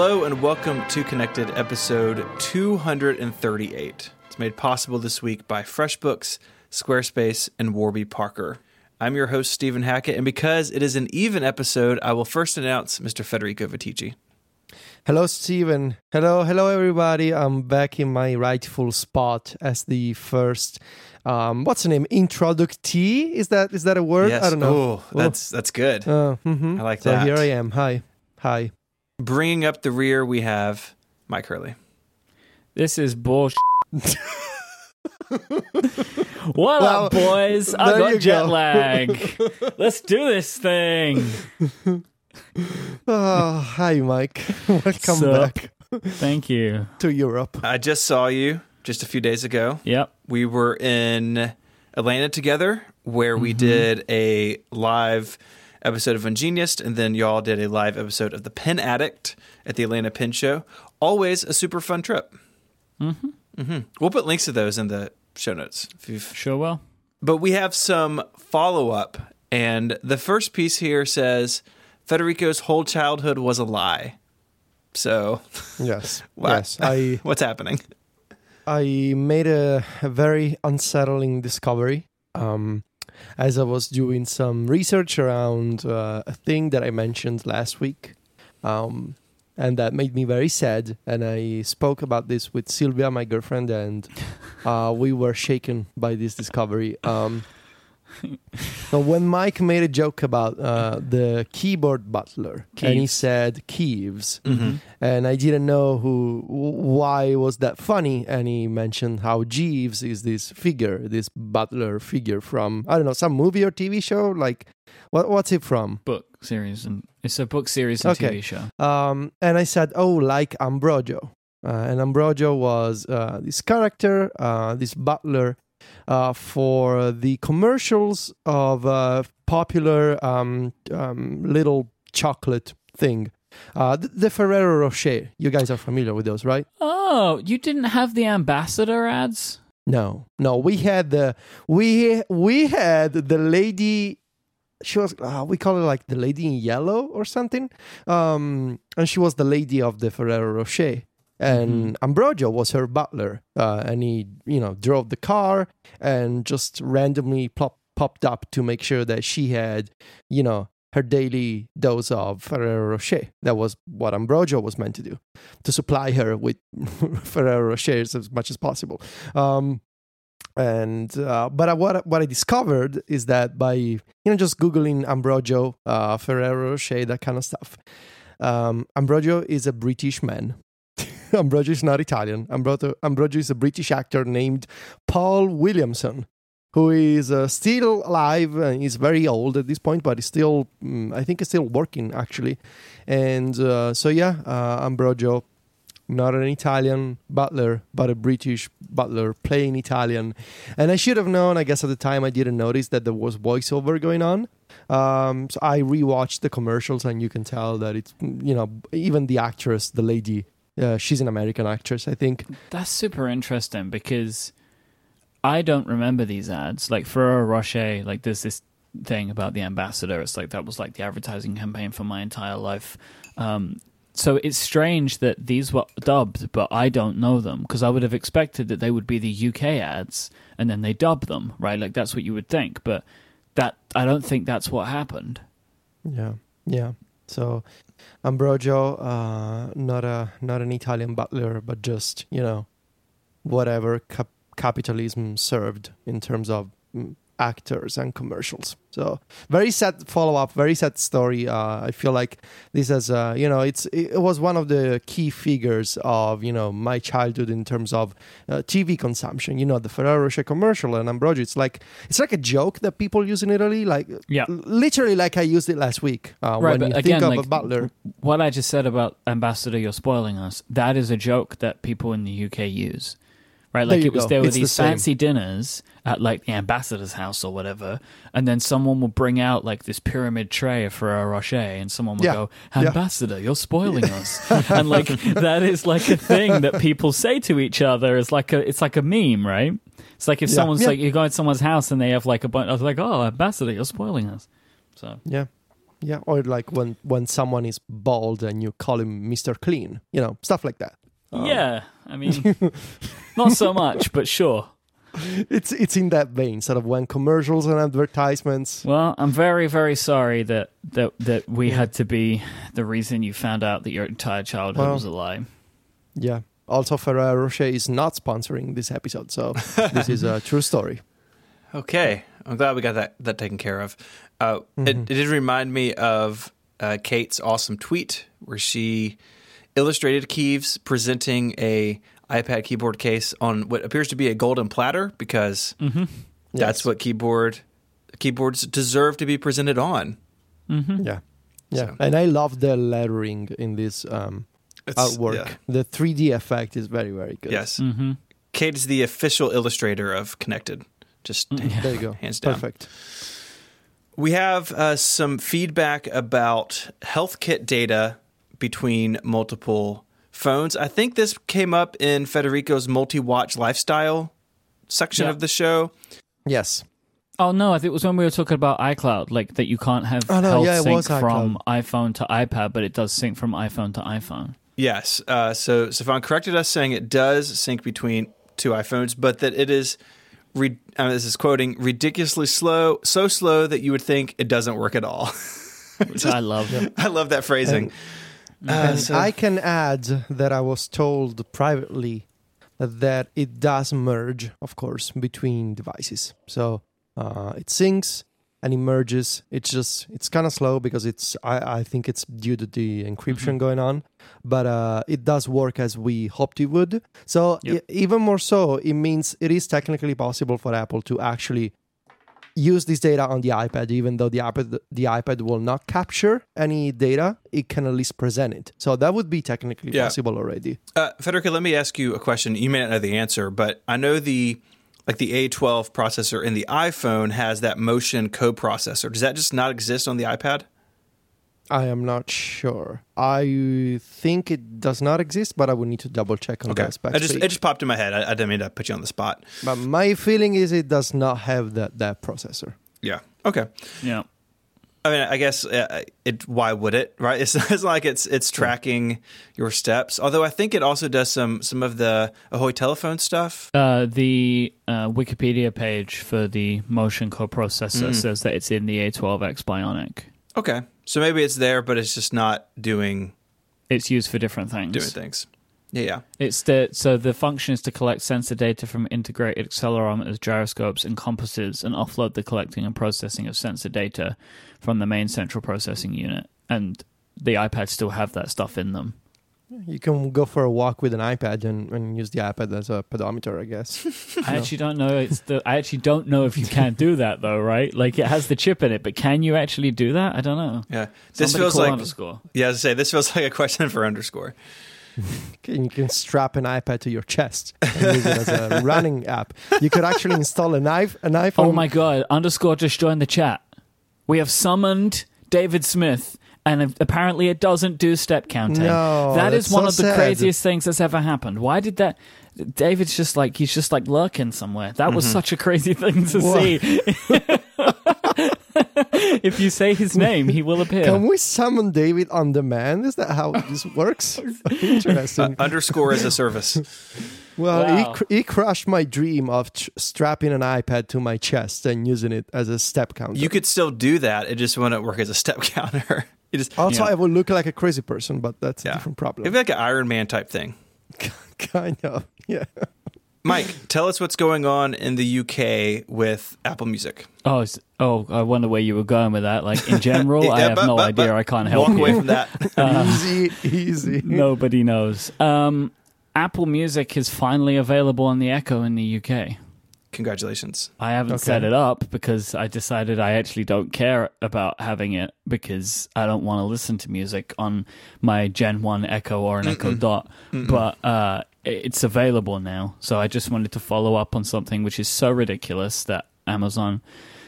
Hello and welcome to Connected, episode 238. It's made possible this week by FreshBooks, Squarespace, and Warby Parker. I'm your host, Stephen Hackett, and because it is an even episode, I will first announce Mr. Federico Viticci. Hello, Stephen. Hello, hello, everybody. I'm back in my rightful spot as the first. Um, what's the name? Introductee? Is that is that a word? Yes. I don't know. Oh, that's that's good. Uh, mhm. I like so that. here I am. Hi, hi. Bringing up the rear, we have Myke Hurley. This is bullshit. what Well, up, boys? I there you got jet go. lag. Let's do this thing. Oh, hi, Mike. Welcome Sup? back Thank you. to Europe. I just saw you just a few days ago. Yep. We were in Atlanta together where we mm-hmm. did a live episode of Ungeniused, and then y'all did a live episode of The Pen Addict at the Atlanta Pen Show. Always a super fun trip. Mm-hmm. Mm-hmm. We'll put links to those in the show notes. If you've... Sure will. But we have some follow up, and the first piece here says Federico's whole childhood was a lie. So, Yes, what- yes. I what's happening? I made a, a very unsettling discovery um, as I was doing some research around uh, a thing that I mentioned last week. Um, and that made me very sad. And I spoke about this with Sylvia, my girlfriend, and uh, we were shaken by this discovery. Um, so when Mike made a joke about uh, the keyboard butler, and he said Keeves, Mm-hmm. and I didn't know who why was that funny and he mentioned how Jeeves is this figure this butler figure from I don't know some movie or TV show like what what's it from Book series and it's a book series and Okay. TV show. um and I said oh like Ambrogio uh, and Ambrogio was uh, this character uh, this butler uh, for the commercials of a popular um, um, little chocolate thing uh, the, Ferrero Rocher you guys are familiar with those right Oh, you didn't have the ambassador ads? No, no, we had the we we had the lady. She was uh, we call her like the lady in yellow or something, um, and she was the lady of the Ferrero Rocher. And Ambrogio was her butler, uh, and he you know drove the car and just randomly plop, popped up to make sure that she had you know her daily dose of Ferrero Rocher. That was what Ambrogio was meant to do, to supply her with Ferrero Rochers as much as possible. Um, and uh, but I, what what I discovered is that by you know just googling Ambrogio, uh, Ferrero Rocher, that kind of stuff, um, Ambrogio is a British man. Ambrogio is not Italian. Ambrogio, is a British actor named Paul Williamson, who is uh, still alive and he's very old at this point, but he's still, mm, I think, he's still working actually. And uh, so, yeah, uh, Ambrogio, not an Italian butler, but a British butler playing Italian. And I should have known, I guess at the time I didn't notice that there was voiceover going on. Um, so I rewatched the commercials and you can tell that it's, you know, even the actress, the lady, uh, she's an American actress, I think. That's super interesting because I don't remember these ads. Like Ferrero Rocher, like there's this thing about the ambassador. It's like that was like the advertising campaign for my entire life. Um, so it's strange that these were dubbed, but I don't know them because I would have expected that they would be the UK ads and then they dub them, right? Like that's what you would think, but that I don't think that's what happened. Yeah, yeah. So Ambrogio, uh, not a not an Italian butler, but just you know, whatever cap- capitalism served in terms of mm, actors and commercials. So very sad follow up, very sad story. Uh, I feel like this is, uh, you know, it's it was one of the key figures of you know my childhood in terms of uh, TV consumption. You know, the Ferrero Rocher commercial and Ambrogio. It's like it's like a joke that people use in Italy, like Yeah. literally like I used it last week. Uh, Right, when you again, think of like, a butler, What I just said about Ambassador, you're spoiling us. That is a joke that people in the UK use, right? Like There it was go. there were It's these same. fancy dinners at like the ambassador's house or whatever, and then someone will bring out like this pyramid tray of Ferrero Rocher, and someone will Yeah. go, Yeah. "Ambassador, you're spoiling us," and like that is like a thing that people say to each other. It's like a it's like a meme, right? It's like if Yeah. someone's Yeah. like you go to someone's house and they have like a bunch of like, "Oh, ambassador, you're spoiling us." So yeah, Yeah, or like when when someone is bald and you call him Mister Clean, you know, stuff like that. Um, yeah, I mean, not so much, but sure. it's it's in that vein, sort of when commercials and advertisements. Well, I'm very, very sorry that that that we had to be the reason you found out that your entire childhood Well, was a lie. Yeah. Also, Ferrero Rocher is not sponsoring this episode, so this is a true story. Okay, I'm glad we got that that taken care of. Uh, it, it did remind me of uh, Kate's awesome tweet where she illustrated Keeves presenting a iPad keyboard case on what appears to be a golden platter because that's Yes. what keyboard keyboards deserve to be presented on. Yeah. Yeah. So- And I love the lettering in this um, artwork. yeah. The 3D effect is very, very good. Yes, Mm-hmm. Kate is the official illustrator of Connected. Just There you go. Hands down. Perfect. We have uh, some feedback about HealthKit data between multiple phones. I think this came up in Federico's multi watch lifestyle section Yeah. of the show. Yes. Oh no, I think it was when we were talking about iCloud, like that you can't have Oh, no, health yeah, it sync was from iPhone to iPad, but it does sync from iPhone to iPhone. Yes. Uh, so Stefan corrected us saying it does sync between two iPhones, but that it is. Re- uh, this is quoting ridiculously slow, so slow that you would think it doesn't work at all. Which I love. I love that phrasing. Uh, and so- I can add that I was told privately that it does merge, of course, between devices. So uh, it syncs and it merges. It's just it's kind of slow because it's I, I think it's due to the encryption Mhm. going on, but uh, it does work as we hoped it would. So Yep. even more so, it means it is technically possible for Apple to actually use this data on the iPad, even though the iPad the iPad will not capture any data, it can at least present it. So that would be technically Yeah. possible already. Uh, Federico, let me ask you a question. You may not know the answer, but I know the like the A12 processor in the iPhone has that motion coprocessor. Does that just not exist on the iPad? I am not sure. I think it does not exist, but I would need to double check on the specs. I just it just popped in my head. I, I didn't mean to put you on the spot. but my feeling is it does not have that that processor. Yeah. Okay. Yeah. I mean, I guess uh, it. Why would it? Right? It's, it's like it's it's tracking your steps. Although I think it also does some some of the Ahoy telephone stuff. Uh, the uh, Wikipedia page for the motion coprocessor Mm. says that it's in the A12X Bionic. Okay, so maybe it's there, but it's just not doing It's used for different things. doing things. Yeah, yeah. It's the so the function is to collect sensor data from integrated accelerometers, gyroscopes, and compasses, and offload the collecting and processing of sensor data from the main central processing unit. And the iPads still have that stuff in them. You can go for a walk with an iPad and, and use the iPad as a pedometer, I guess. I actually don't know. It's the I actually don't know if you can do that though, right? Like it has the chip in it, but can you actually do that? I don't know. Yeah, this Somebody feels call like underscore. yeah. As I say, this feels like a question for underscore. And you can strap an iPad to your chest and use it as a running app. You could actually install a knife, an oh iPhone. Oh my god! Underscore just joined the chat. We have summoned David Smith, and apparently it doesn't do step counting. No, that is one so of the sad. craziest things that's ever happened. Why did that? David's just like he's just like lurking somewhere. That was mm-hmm. such a crazy thing to What? see. if you say his name, he will appear. Can we summon David on demand? Is that how this works? Uh, Interesting. underscore as a service. Well, Wow. he, cr- he crushed my dream of tr- strapping an iPad to my chest and using it as a step counter. You could still do that. It just wouldn't work as a step counter. You just also, Yeah. I would look like a crazy person, but that's Yeah. a different problem. maybe like an Iron Man type thing. kind of. Yeah. Myke, tell us what's going on in the UK with Apple Music. Oh, oh! I wonder where you were going with that. Like in general, I have but- no but- idea. but I can't help Walk away from that. easy, easy. Nobody knows. Um, Apple Music is finally available on the Echo in the UK. Congratulations. I haven't Okay. set it up because I decided I actually don't care about having it because I don't want to listen to music on my Gen 1 Echo or an Echo Dot. But uh, it's available now. So I just wanted to follow up on something which is so ridiculous that Amazon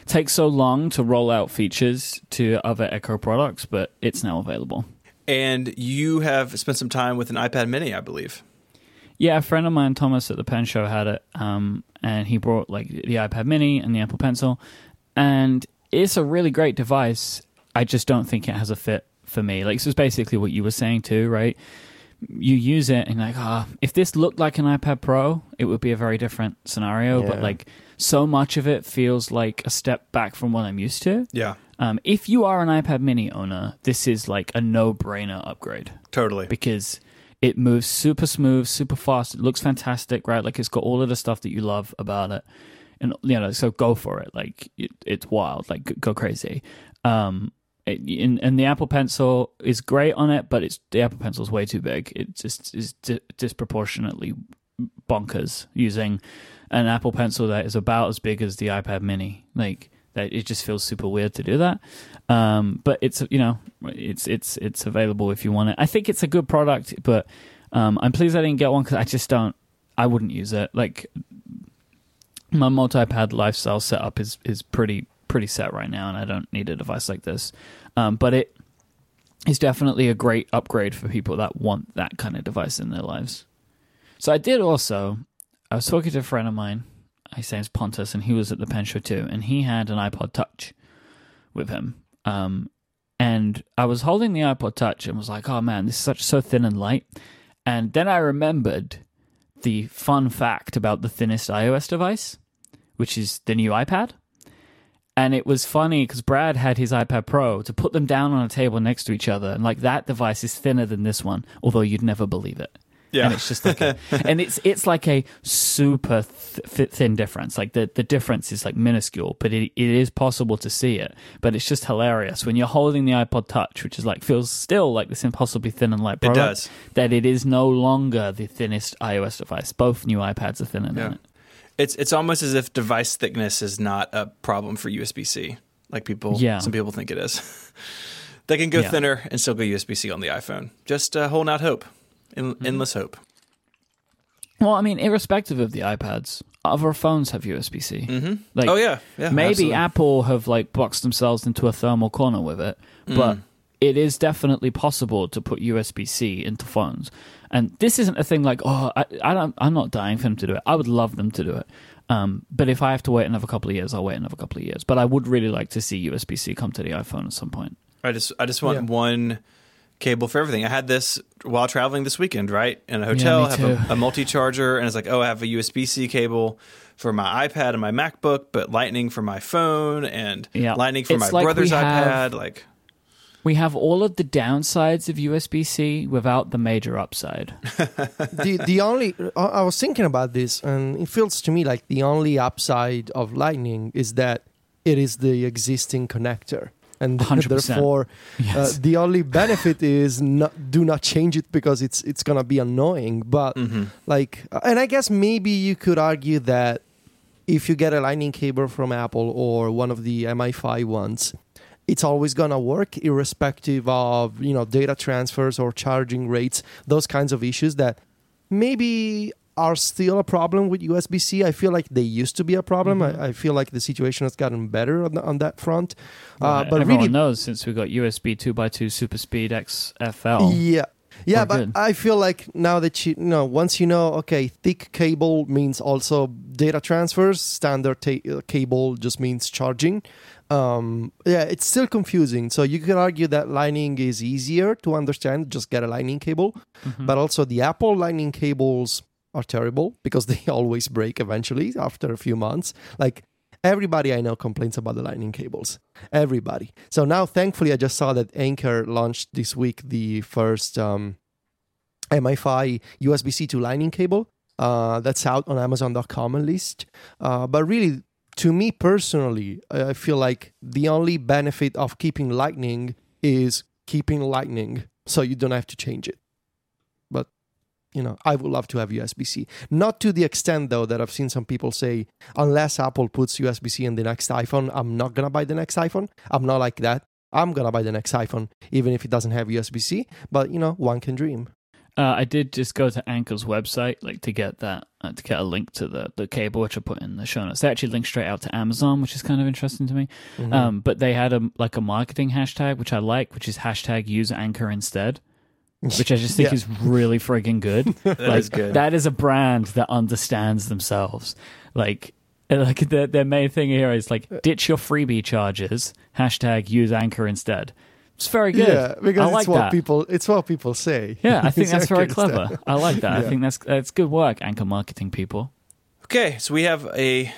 takes so long to roll out features to other Echo products, but it's now available. And you have spent some time with an iPad Mini, I believe. Yeah, a friend of mine, Thomas, at the Pen Show had it, um, and he brought like the iPad Mini and the Apple Pencil, and it's a really great device. I just don't think it has a fit for me. Like this is basically what you were saying too, right? You use it and like, ah, if this looked like an iPad Pro, it would be a very different scenario. But like, so much of it feels like a step back from what I'm used to. Yeah, Um, if you are an iPad Mini owner, this is like a no-brainer upgrade totally. because it moves super smooth, super fast. It looks fantastic, right? Like it's got all of the stuff that you love about it, and you know, so go for it. Like it, it's wild. Like go crazy. Um, it, and, and the Apple Pencil is great on it, but it's the Apple Pencil is way too big. It just is di- disproportionately bonkers using an Apple Pencil that is about as big as the iPad Mini. Like that, it just feels super weird to do that. Um, but it's you know it's it's it's available if you want it. I think it's a good product, but um, I'm pleased I didn't get one because I just don't. I wouldn't use it. Like my multi-pad lifestyle setup is is pretty pretty set right now, and I don't need a device like this. Um, but it is definitely a great upgrade for people that want that kind of device in their lives. So I did also. I was talking to a friend of mine. His name's Pontus, and he was at the pen show too, and he had an iPod Touch with him. Um, and I was holding the iPod Touch and was like, "Oh man, this is such so thin and light." And then I remembered the fun fact about the thinnest iOS device, which is the new iPad. And it was funny because Brad had his iPad Pro to put them down on a table next to each other, and like that device is thinner than this one, although you'd never believe it. Yeah. and it's just like, a, and it's it's like a super th- thin difference. Like the the difference is like minuscule, but it it is possible to see it. But it's just hilarious when you're holding the iPod Touch, which is like feels still like this impossibly thin and light It product. does. That it is no longer the thinnest iOS device. Both new iPads are thinner than it. It's it's almost as if device thickness is not a problem for USB C, like people Yeah. some people think it is. they can go Yeah. thinner and still go USB C on the iPhone. Just uh, holding out hope, En- Mm-hmm. endless hope. Well, I mean, irrespective of the iPads, other phones have USB C. hmm Like, oh yeah, yeah. maybe absolutely. Apple have like boxed themselves into a thermal corner with it, but Mm. it is definitely possible to put USB C into phones. And this isn't a thing like, oh, I, I don't, I'm not dying for them to do it. I would love them to do it. Um, but if I have to wait another couple of years, I'll wait another couple of years. But I would really like to see USB C come to the iPhone at some point. I just I just want Yeah. one cable for everything. I had this while traveling this weekend, right? In a hotel, me I have a, a multi-charger, and it's like, oh, I have a USB C cable for my iPad and my MacBook, but Lightning for my phone and Yeah. Lightning for It's my like brother's have- iPad. Like, We have all of the downsides of USB C without the major upside. the the only I I was thinking about this, and it feels to me like the only upside of Lightning is that it is the existing connector, and 100%. therefore Yes. uh, the only benefit is not, do not change it because it's it's gonna be annoying. But mhm. like, and I guess maybe you could argue that if you get a Lightning cable from Apple or one of the MFi ones, it's always gonna work irrespective of you know data transfers or charging rates, those kinds of issues that maybe are still a problem with USB C. I feel like they used to be a problem. Mhm. I, I feel like the situation has gotten better on, on that front. Uh, but everyone really, knows since we got USB 2x2 Super Speed XFL. Yeah. Yeah, We're but good. I feel like now that you, you know, once you know, okay, thick cable means also data transfers. Standard ta- uh, cable just means charging. Um, yeah, it's still confusing. So you could argue that Lightning is easier to understand. Just get a Lightning cable. Mhm. But also the Apple Lightning cables are terrible because they always break eventually after a few months. Like everybody I know complains about the Lightning cables. Everybody. So now, thankfully, I just saw that Anker launched this week the first um, MFi USB-C to Lightning cable. Uh, that's out on Amazon.com at least. Uh, but really, to me personally, I feel like the only benefit of keeping Lightning is keeping Lightning, so you don't have to change it. But you know, I would love to have USB-C. Not to the extent though that I've seen some people say, unless Apple puts USB-C in the next iPhone, I'm not gonna buy the next iPhone. I'm not like that. I'm gonna buy the next iPhone, even if it doesn't have USB-C. But you know, one can dream. Uh, I did just go to Anker's website, like to get that, uh, to get a link to the, the cable, which I put in the show notes. They actually link straight out to Amazon, which is kind of interesting to me. Mhm. Um, but they had a like a marketing hashtag, which I like, which is hashtag use Anker instead, which I just think Yeah. is really friggin' good. That like is good. that is a brand that understands themselves. Like like their, their main thing here is like ditch your freebie charges. Hashtag use Anker instead. It's very good. Yeah, because I it's like what that. people it's what people say. Yeah, I think that's very Anker instead. clever. I like that. I think that's that's good work, Anker marketing people. Okay, so we have a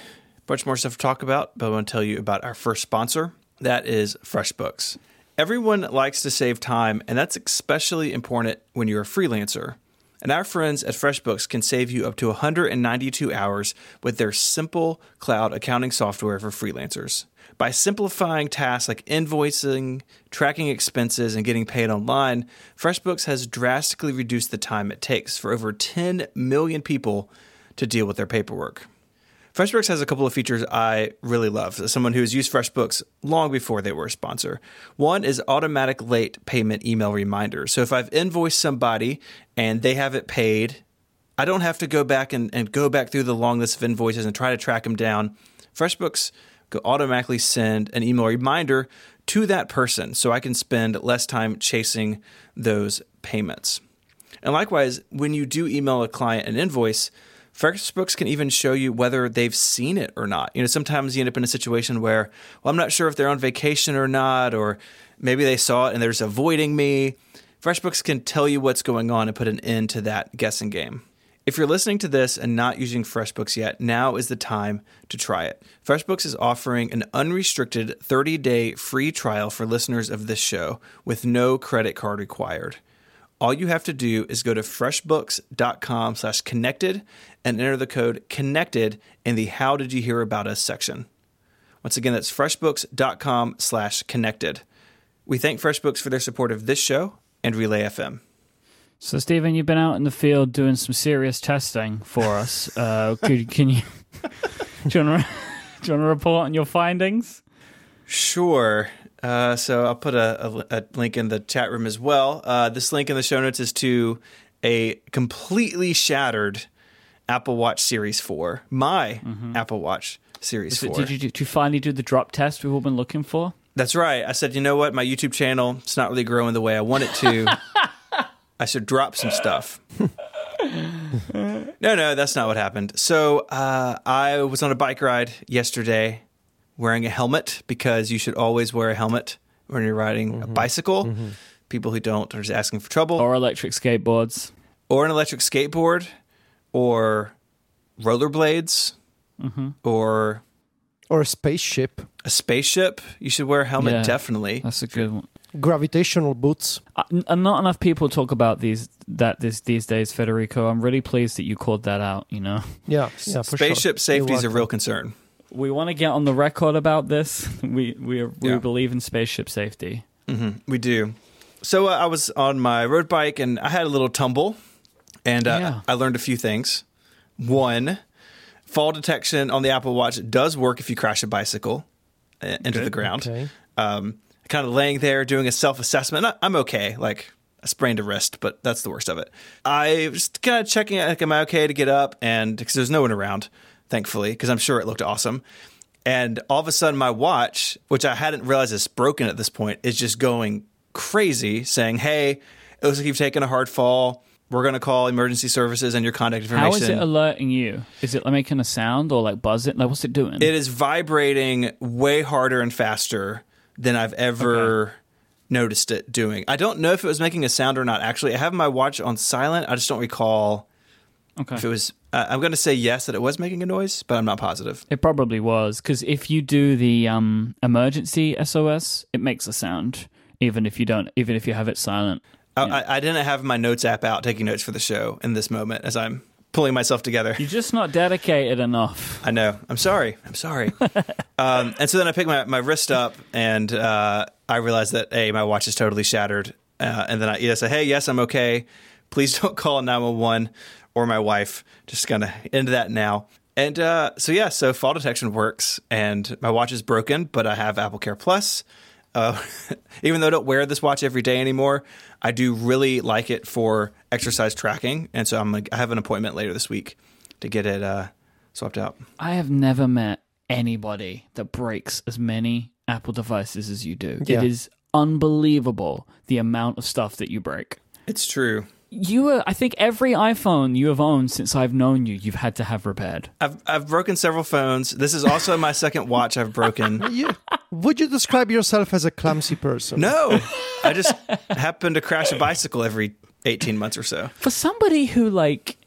bunch more stuff to talk about, but I want to tell you about our first sponsor. That is FreshBooks. Everyone likes to save time, and that's especially important when you're a freelancer. And our friends at FreshBooks can save you up to 192 hours with their simple cloud accounting software for freelancers. By simplifying tasks like invoicing, tracking expenses, and getting paid online, FreshBooks has drastically reduced the time it takes for over 10 million people to deal with their paperwork. FreshBooks has a couple of features I really love. As someone who has used FreshBooks long before they were a sponsor. One is automatic late payment email reminders. So if I've invoiced somebody and they have it paid, I don't have to go back and, and go back through the long list of invoices and try to track them down. FreshBooks will automatically send an email reminder to that person so I can spend less time chasing those payments. And likewise, when you do email a client an invoice, FreshBooks can even show you whether they've seen it or not. You know, sometimes you end up in a situation where, well, I'm not sure if they're on vacation or not, or maybe they saw it and they're just avoiding me. FreshBooks can tell you what's going on and put an end to that guessing game. If you're listening to this and not using FreshBooks yet, now is the time to try it. FreshBooks is offering an unrestricted 30-day free trial for listeners of this show with no credit card required. All you have to do is go to freshbooks.com slash connected and enter the code connected in the how did you hear about us section. Once again, that's freshbooks.com slash connected. We thank FreshBooks for their support of this show and Relay FM. So, Stephen, you've been out in the field doing some serious testing for us. Uh, could, can you do you want to do you want to report on your findings? Sure. Uh, so I'll put a, a, a link in the chat room as well. Uh, this link in the show notes is to a completely shattered Apple Watch Series 4, my Apple Watch Series So 4. did you did you finally do the drop test we've all been looking for? That's right. I said, you know what? My YouTube channel, it's not really growing the way I want it to. I should drop some stuff. no, no, that's not what happened. So uh, I was on a bike ride yesterday wearing a helmet because you should always wear a helmet when you're riding a mm-hmm. bicycle. Mm-hmm. People who don't are just asking for trouble. Or electric skateboards? or an electric skateboard or rollerblades mm-hmm. or Or a spaceship. a spaceship. You should wear a helmet, Yeah. definitely. That's a good one. Gravitational boots. Uh, and not enough people talk about these that this these days, Federico. I'm really pleased that you called that out. You know, Yeah, yeah, for Spaceship sure. safety is a real concern. we want to get on the record about this. We we we Yeah. believe in spaceship safety. Mm-hmm. We do. So uh, I was on my road bike and I had a little tumble, and uh, Yeah. I learned a few things. One, fall detection on the Apple Watch does work if you crash a bicycle uh, into the ground. Okay. Um, kind of laying there doing a self assessment. I'm okay. Like I sprained a wrist, but that's the worst of it. I was just kind of checking, like, am I okay to get up? And because there's no one around, thankfully, because I'm sure it looked awesome. And all of a sudden, my watch, which I hadn't realized is broken at this point, is just going crazy, saying, "Hey, it looks like you've taken a hard fall. We're going to call emergency services and your contact information." How is it alerting you? Is it like making a sound or like buzzing? Like what's it doing? It is vibrating way harder and faster than I've ever noticed it doing. I don't know if it was making a sound or not. Actually, I have my watch on silent. I just don't recall okay. if it was. Uh, I'm going to say yes that it was making a noise, but I'm not positive. It probably was because if you do the um, emergency SOS, it makes a sound even if you don't, even if you have it silent. I, I, I didn't have my notes app out taking notes for the show in this moment as I'm pulling myself together. You're just not dedicated enough. I know. I'm sorry. I'm sorry. um, and so then I pick my, my wrist up and uh, I realize that, hey, my watch is totally shattered. Uh, and then I either say, hey, yes, I'm okay. Please don't call 911 or my wife. Just going to end that now. And uh, so, yeah, so fall detection works and my watch is broken, but I have Apple Care Plus. Uh, even though I don't wear this watch every day anymore, I do really like it for exercise tracking. And so I'm like, I have an appointment later this week to get it uh, swapped out. I have never met anybody that breaks as many Apple devices as you do. Yeah. It is unbelievable the amount of stuff that you break. It's true. You were. I think every iPhone you have owned since I've known you, you've had to have repaired. I've I've broken several phones. This is also my second watch I've broken. You, would you describe yourself as a clumsy person? No, I just happen to crash a bicycle every 18 months or so. For somebody who like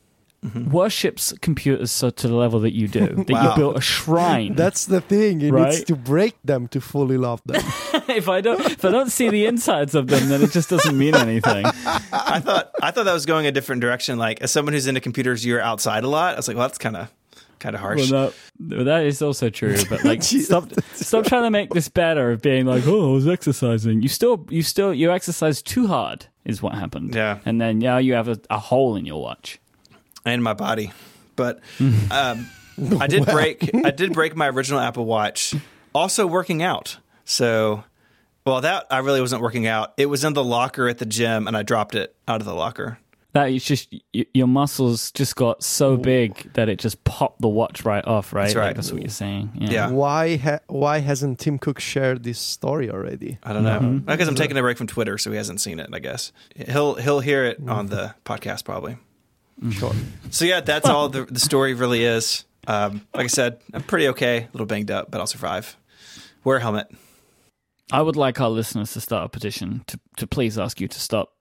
Mm-hmm. worships computers so to the level that you do, that you built a shrine. That's the thing. You need Right. to break them to fully love them. if I don't, if I don't see the insides of them, then it just doesn't mean anything. I thought I thought that was going a different direction. Like as someone who's into computers, you're outside a lot. I was like, well, that's kind of kind of harsh. Well, no, that is also true. But like, stop, stop trying to make this better of being like, oh, I was exercising. You still, you still, you exercise too hard is what happened. Yeah. and then now you have a, a hole in your watch. And my body. But um, I did break I did break my original Apple Watch. Also working out. So well that I really wasn't working out. It was in the locker at the gym and I dropped it out of the locker. That is just your muscles just got so big that it just popped the watch right off. Right, That's Like, that's what you're saying. Yeah. why? Ha- why hasn't Tim Cook shared this story already? I don't know. Because I'm taking a break from Twitter, so he hasn't seen it, I guess. He'll he'll hear it on the podcast probably. Sure. So yeah, that's all the the story really is. Um, like I said, I'm pretty okay, a little banged up, but I'll survive. Wear a helmet. I would like our listeners to start a petition to to please ask you to stop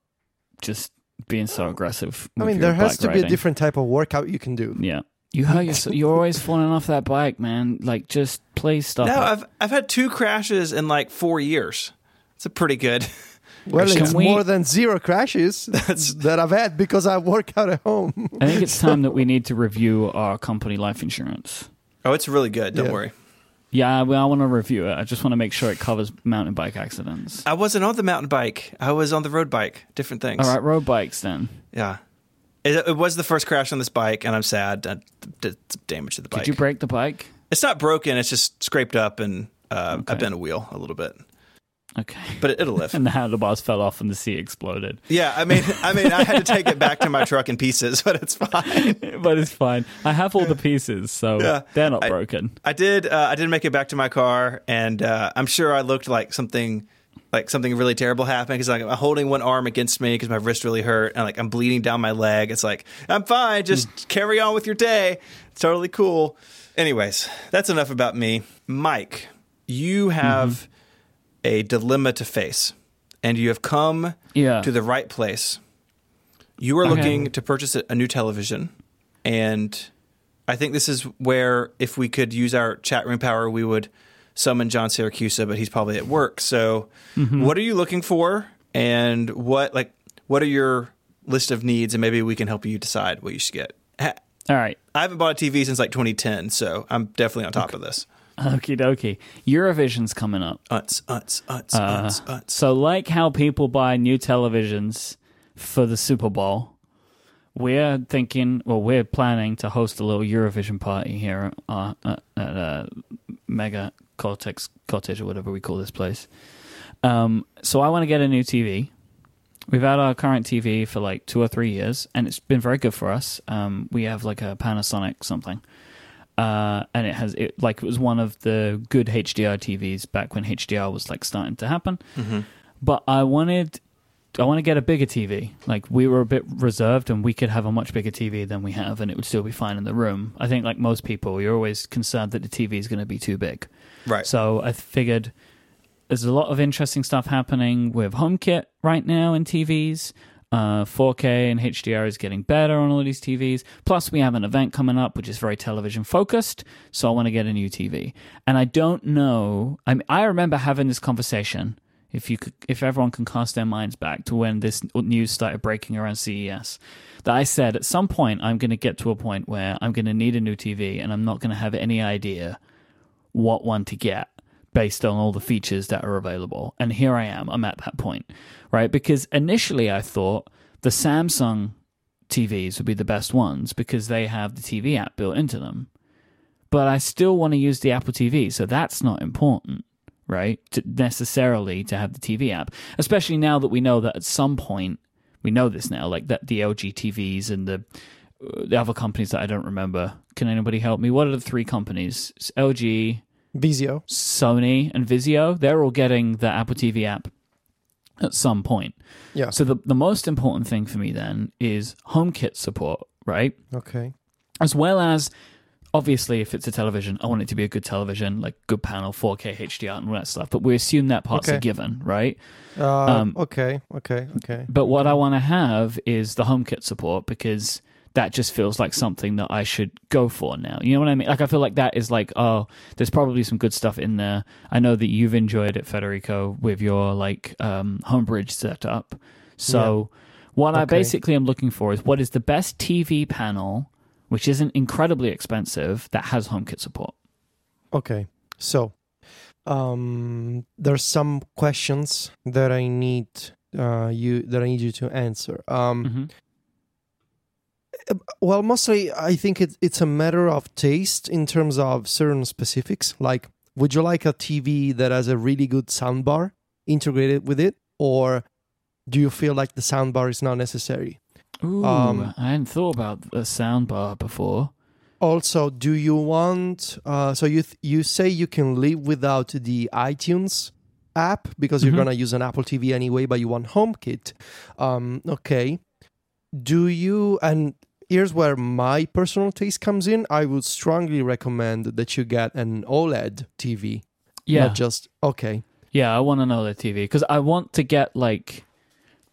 just being so aggressive. I mean, your there has bike to be a different type of workout you can do. Yeah. You hurt yourself. You're always falling off that bike, man. Like, just please stop. No, it. I've I've had two crashes in like four years. It's a pretty good. Well, it's we- more than zero crashes that I've had because I work out at home. I think it's time that we need to review our company life insurance. Oh, it's really good. Don't Yeah. worry. Yeah, well, I want to review it. I just want to make sure it covers mountain bike accidents. I wasn't on the mountain bike. I was on the road bike. Different things. All right, road bikes then. Yeah. It, it was the first crash on this bike, and I'm sad. I did some damage to the bike. Did you break the bike? It's not broken. It's just scraped up, and uh, I bent a wheel a little bit, Okay. but it, it'll lift. And the handlebars fell off and the seat exploded. yeah, I mean, I mean, I had to take it back to my truck in pieces, but it's fine. but it's fine. I have all the pieces, so Yeah. they're not I- broken. I did. Uh, I did make it back to my car, and uh, I'm sure I looked like something, like something really terrible happened because like I'm holding one arm against me because my wrist really hurt, and like I'm bleeding down my leg. It's like I'm fine. Just carry on with your day. It's totally cool. Anyways, that's enough about me. Myke, you have a dilemma to face, and you have come Yeah. to the right place. You are Okay. looking to purchase a, new television, and I think this is where, if we could use our chat room power, we would summon John Siracusa, but he's probably at work. So, mm-hmm. what are you looking for, and what like what are your list of needs, and maybe we can help you decide what you should get. All right. I haven't bought a TV since like 2010, so I'm definitely on top of this. Okie dokie. Eurovision's coming up. Unts, unts, unts, Uh, unts, unts. So, like how people buy new televisions for the Super Bowl, we're thinking, well, we're planning to host a little Eurovision party here uh, at, at uh, Mega Cortex Cottage or whatever we call this place. Um, so, I want to get a new TV. We've had our current TV for like two or three years, and it's been very good for us. Um, we have like a Panasonic something, uh, and it has it like it was one of the good HDR TVs back when HDR was like starting to happen. But I wanted, I want to get a bigger TV. Like we were a bit reserved, and we could have a much bigger TV than we have, and it would still be fine in the room. I think, like most people, you're always concerned that the TV is going to be too big. Right. So I figured there's a lot of interesting stuff happening with HomeKit right now in TVs. Uh, 4K and HDR is getting better on all these TVs. Plus, we have an event coming up which is very television focused. So I want to get a new TV, and I don't know. I mean, I remember having this conversation. If you could, if everyone can cast their minds back to when this news started breaking around CES, that I said at some point I'm going to get to a point where I'm going to need a new TV, and I'm not going to have any idea what one to get based on all the features that are available. And here I am. I'm at that point, right? Because initially I thought the Samsung TVs would be the best ones because they have the TV app built into them. But I still want to use the Apple TV, so that's not important, right? To necessarily to have the TV app, especially now that we know that at some point we know this now, like that the LG TVs and the uh, the other companies that I don't remember. Can anybody help me? What are the three companies? It's LG, Vizio. Sony and Vizio, they're all getting the Apple TV app at some point. Yeah. So the the most important thing for me then is HomeKit support, right? Okay. As well as obviously if it's a television, I want it to be a good television, like good panel, 4K HDR and all that stuff. But we assume that part's Okay. a given, right? Uh, Um, okay. Okay. Okay. But what I want to have is the HomeKit support because that just feels like something that I should go for now. You know what I mean? Like I feel like that is like, oh, there's probably some good stuff in there. I know that you've enjoyed it, Federico, with your like um, homebridge setup. So what I Okay. basically am looking for is what is the best TV panel, which isn't incredibly expensive, that has HomeKit support. Okay. So, um, there's some questions that I need uh you that I need you to answer. Um, hmm well, mostly I think it, it's a matter of taste in terms of certain specifics. Like, would you like a TV that has a really good soundbar integrated with it, or do you feel like the soundbar is not necessary? Ooh, Um, I hadn't thought about the soundbar before. Also, do you want? Uh, so you th- you say you can live without the iTunes app because you're Mhm. gonna use an Apple TV anyway, but you want HomeKit. Um, okay. Do you? And here's where my personal taste comes in. I would strongly recommend that you get an OLED TV, Yeah. not just okay. Yeah, I want know the TV because I want to get like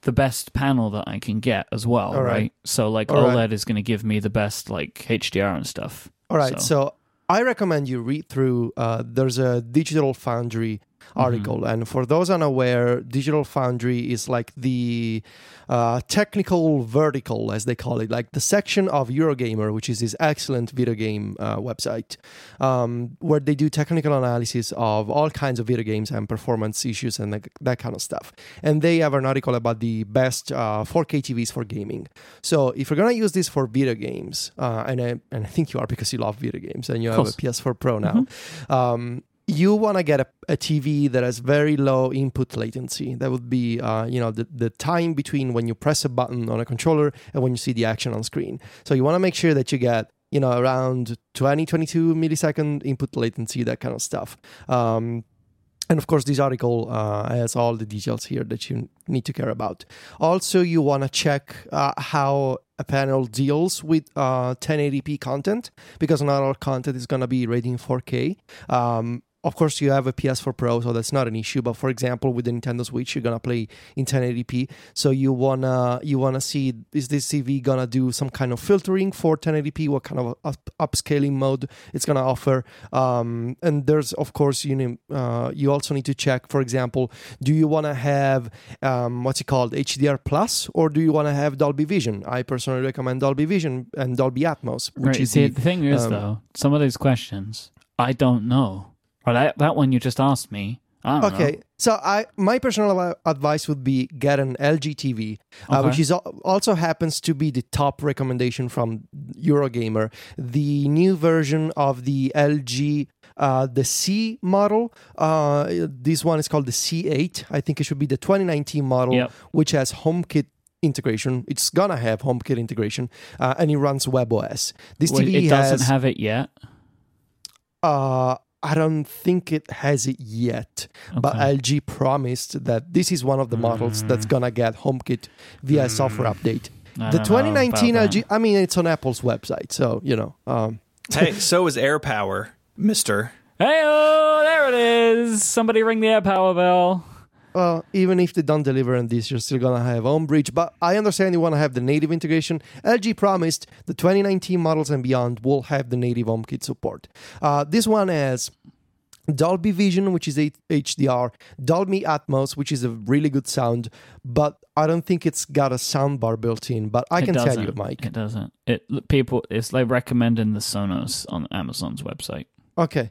the best panel that I can get as well, All right? right. So like All OLED right. is going to give me the best like HDR and stuff. All right, So- so, I recommend you read through. Uh, there's a Digital Foundry article, Mm-hmm. and for those unaware, Digital Foundry is like the uh, technical vertical, as they call it, like the section of Eurogamer, which is this excellent video game uh, website, um, where they do technical analysis of all kinds of video games and performance issues and like, that kind of stuff. And they have an article about the best uh, 4K TVs for gaming. So if you're gonna use this for video games, uh, and I and I think you are because you love video games and you have a. PS4 Pro now, um, you want to get a, a TV that has very low input latency. That would be, uh, you know, the, the time between when you press a button on a controller and when you see the action on screen. So you want to make sure that you get, you know, around 20, 22 millisecond input latency, that kind of stuff. Um, and of course, this article uh, has all the details here that you need to care about. Also, you want to check uh, how a panel deals with uh, 1080p content because not all content is going to be rated in 4K. Um, of course, you have a PS4 Pro, so that's not an issue. But for example, with the Nintendo Switch, you're gonna play in 1080p. So you wanna you wanna see is this TV gonna do some kind of filtering for 1080p? What kind of up, upscaling mode it's gonna offer? Um, and there's of course you know uh, you also need to check. For example, do you wanna have um, what's it called HDR plus or do you wanna have Dolby Vision? I personally recommend Dolby Vision and Dolby Atmos, which right. is See, the, the thing is um, though, some of those questions I don't know. Right, that, that one you just asked me. Okay, know. so I my personal advice would be get an LG TV, uh, which is also happens to be the top recommendation from Eurogamer. The new version of the LG, uh, the C model. Uh, this one is called the C8. I think it should be the 2019 model, Yep. which has HomeKit integration. It's gonna have HomeKit integration, uh, and it runs WebOS. This Wait, TV it has. doesn't have it yet. uh, I don't think it has it yet, but LG promised that this is one of the models that's gonna get HomeKit via a software update. I The 2019 about LG, I mean, it's on Apple's website, so you know. Um, hey, so is AirPower, Mister. Hey, oh, there it is. Somebody ring the air power bell. Well, even if they don't deliver on this, you're still gonna have Homebridge. But I understand you want to have the native integration. LG promised the 2019 models and beyond will have the native HomeKit support. Uh, this one has Dolby Vision, which is HDR, Dolby Atmos, which is a really good sound, but I don't think it's got a soundbar built in. But I It can tell you. Myke. It doesn't. It people. It's like recommending the Sonos on Amazon's website. Okay.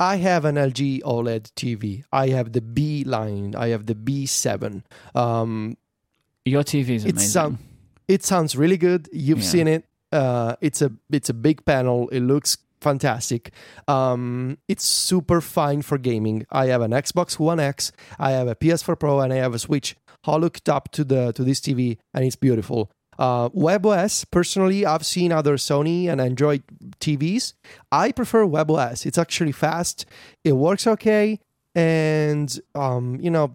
I have an LG OLED TV. I have the B line. I have the B7. Um, Your TV is amazing. sound- it sounds really good. You've Yeah. seen it. Uh, it's a it's a big panel. It looks fantastic. Um, it's super fine for gaming. I have an Xbox One X. I have a PS4 Pro, and I have a Switch. All hooked up to the to this TV, and it's beautiful. Uh, WebOS, personally, I've seen other Sony and Android TVs. I prefer WebOS. It's actually fast. It works okay, and um, you know,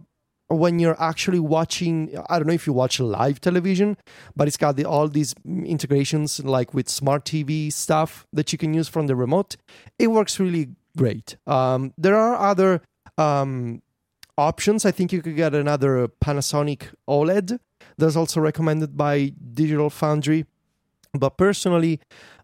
when you're actually watching. I don't know if you watch live television, but it's got the, all these integrations like with smart TV stuff that you can use from the remote. It works really great. Um, there are other um, options. I think you could get another Panasonic OLED. That's also recommended by Digital Foundry. But personally,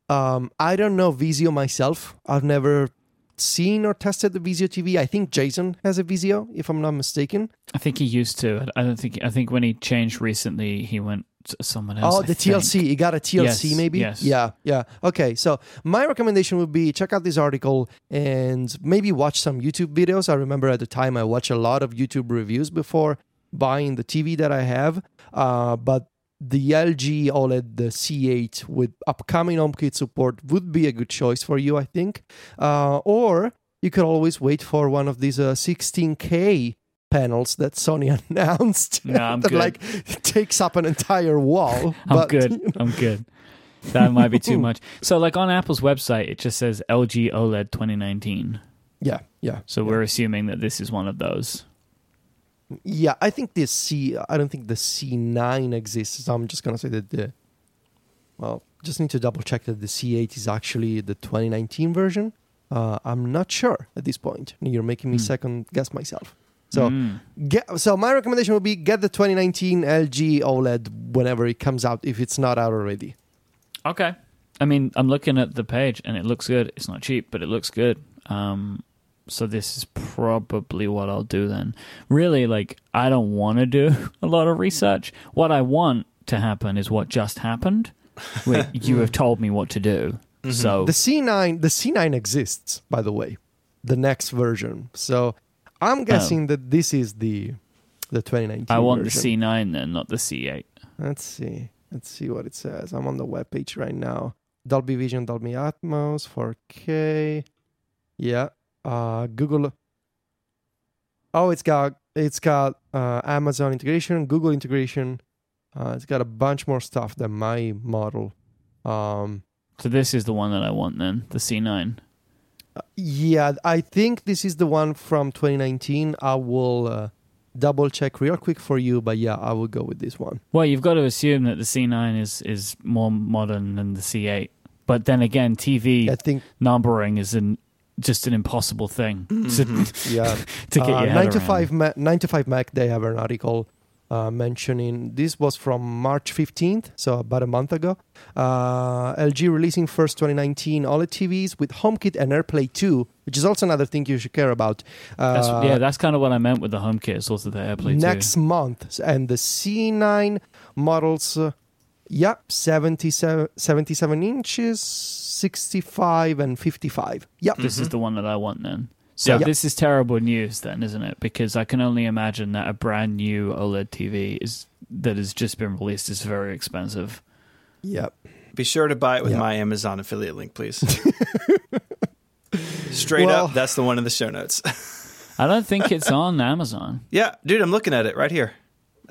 um, I don't know Vizio myself. I've never seen or tested the Vizio TV. I think Jason has a Vizio, if I'm not mistaken. I think he used to. I don't think. I think when he changed recently, he went to someone else. Oh, I the think. TLC. You got a TLC, Yes, maybe? yes. Yeah, yeah. Okay, so my recommendation would be check out this article and maybe watch some YouTube videos. I remember at the time I watched a lot of YouTube reviews before buying the TV that I have. Uh, but the LG OLED, the C8 with upcoming HomeKit support would be a good choice for you, I think. Uh, or you could always wait for one of these uh, 16K panels that Sony announced. No, I'm that good. like takes up an entire wall. I'm but, good. you know, I'm good. That might be too much. So, like on Apple's website, it just says LG OLED 2019. Yeah, yeah. So we're assuming that this is one of those. Yeah, I think this C. I don't think the C9 exists. So I'm just gonna say that the. Well, just need to double check that the C8 is actually the 2019 version. Uh, I'm not sure at this point. You're making me Hmm. second guess myself. So Mm. get. So my recommendation would be get the 2019 LG OLED whenever it comes out, if it's not out already. Okay. I mean, I'm looking at the page and it looks good. It's not cheap, but it looks good. Um, so this is probably what I'll do then. Really, like, I don't want to do a lot of research. What I want to happen is what just happened. Wait, you have told me what to do. Mm-hmm. So The C9, the C9 exists, by the way, the next version. So I'm oh. guessing that this is the the 2019. Oh. I want version. the C9 then, not the C8. Let's see. Let's see what it says. I'm on the web page right now. Dolby Vision, Dolby Atmos, 4K. Yeah. Uh, Google. Oh, it's got it's got uh, Amazon integration, Google integration. Uh, it's got a bunch more stuff than my model. Um, So this is the one that I want then, the C9. yeah, I think this is the one from 2019. I will uh, double check real quick for you, but yeah, I will go with this one. Well, you've got to assume that the C9 is is more modern than the C8. But then again, TV I think numbering is an just an impossible thing to, yeah. to get uh, your head nine to around. five Ma- nine to five Mac. They have an article uh, mentioning this was from March fifteenth, so about a month ago. Uh, LG releasing first 2019 OLED TVs with HomeKit and AirPlay 2, which is also another thing you should care about. Uh, That's, yeah, that's kind of what I meant with the HomeKit. It's also the AirPlay next month, and the C9 models. Yeah, 77, 77 inches, 65 and 55. Yep. too. This is mm-hmm. the one that I want then. So Yeah. this is terrible news then, isn't it? Because I can only imagine that a brand new OLED TV is that has just been released is very expensive. Yep. Be sure to buy it with Yeah. my Amazon affiliate link, please. Straight Well- up, that's the one in the show notes. I don't think it's on Amazon. yeah, dude, I'm looking at it right here.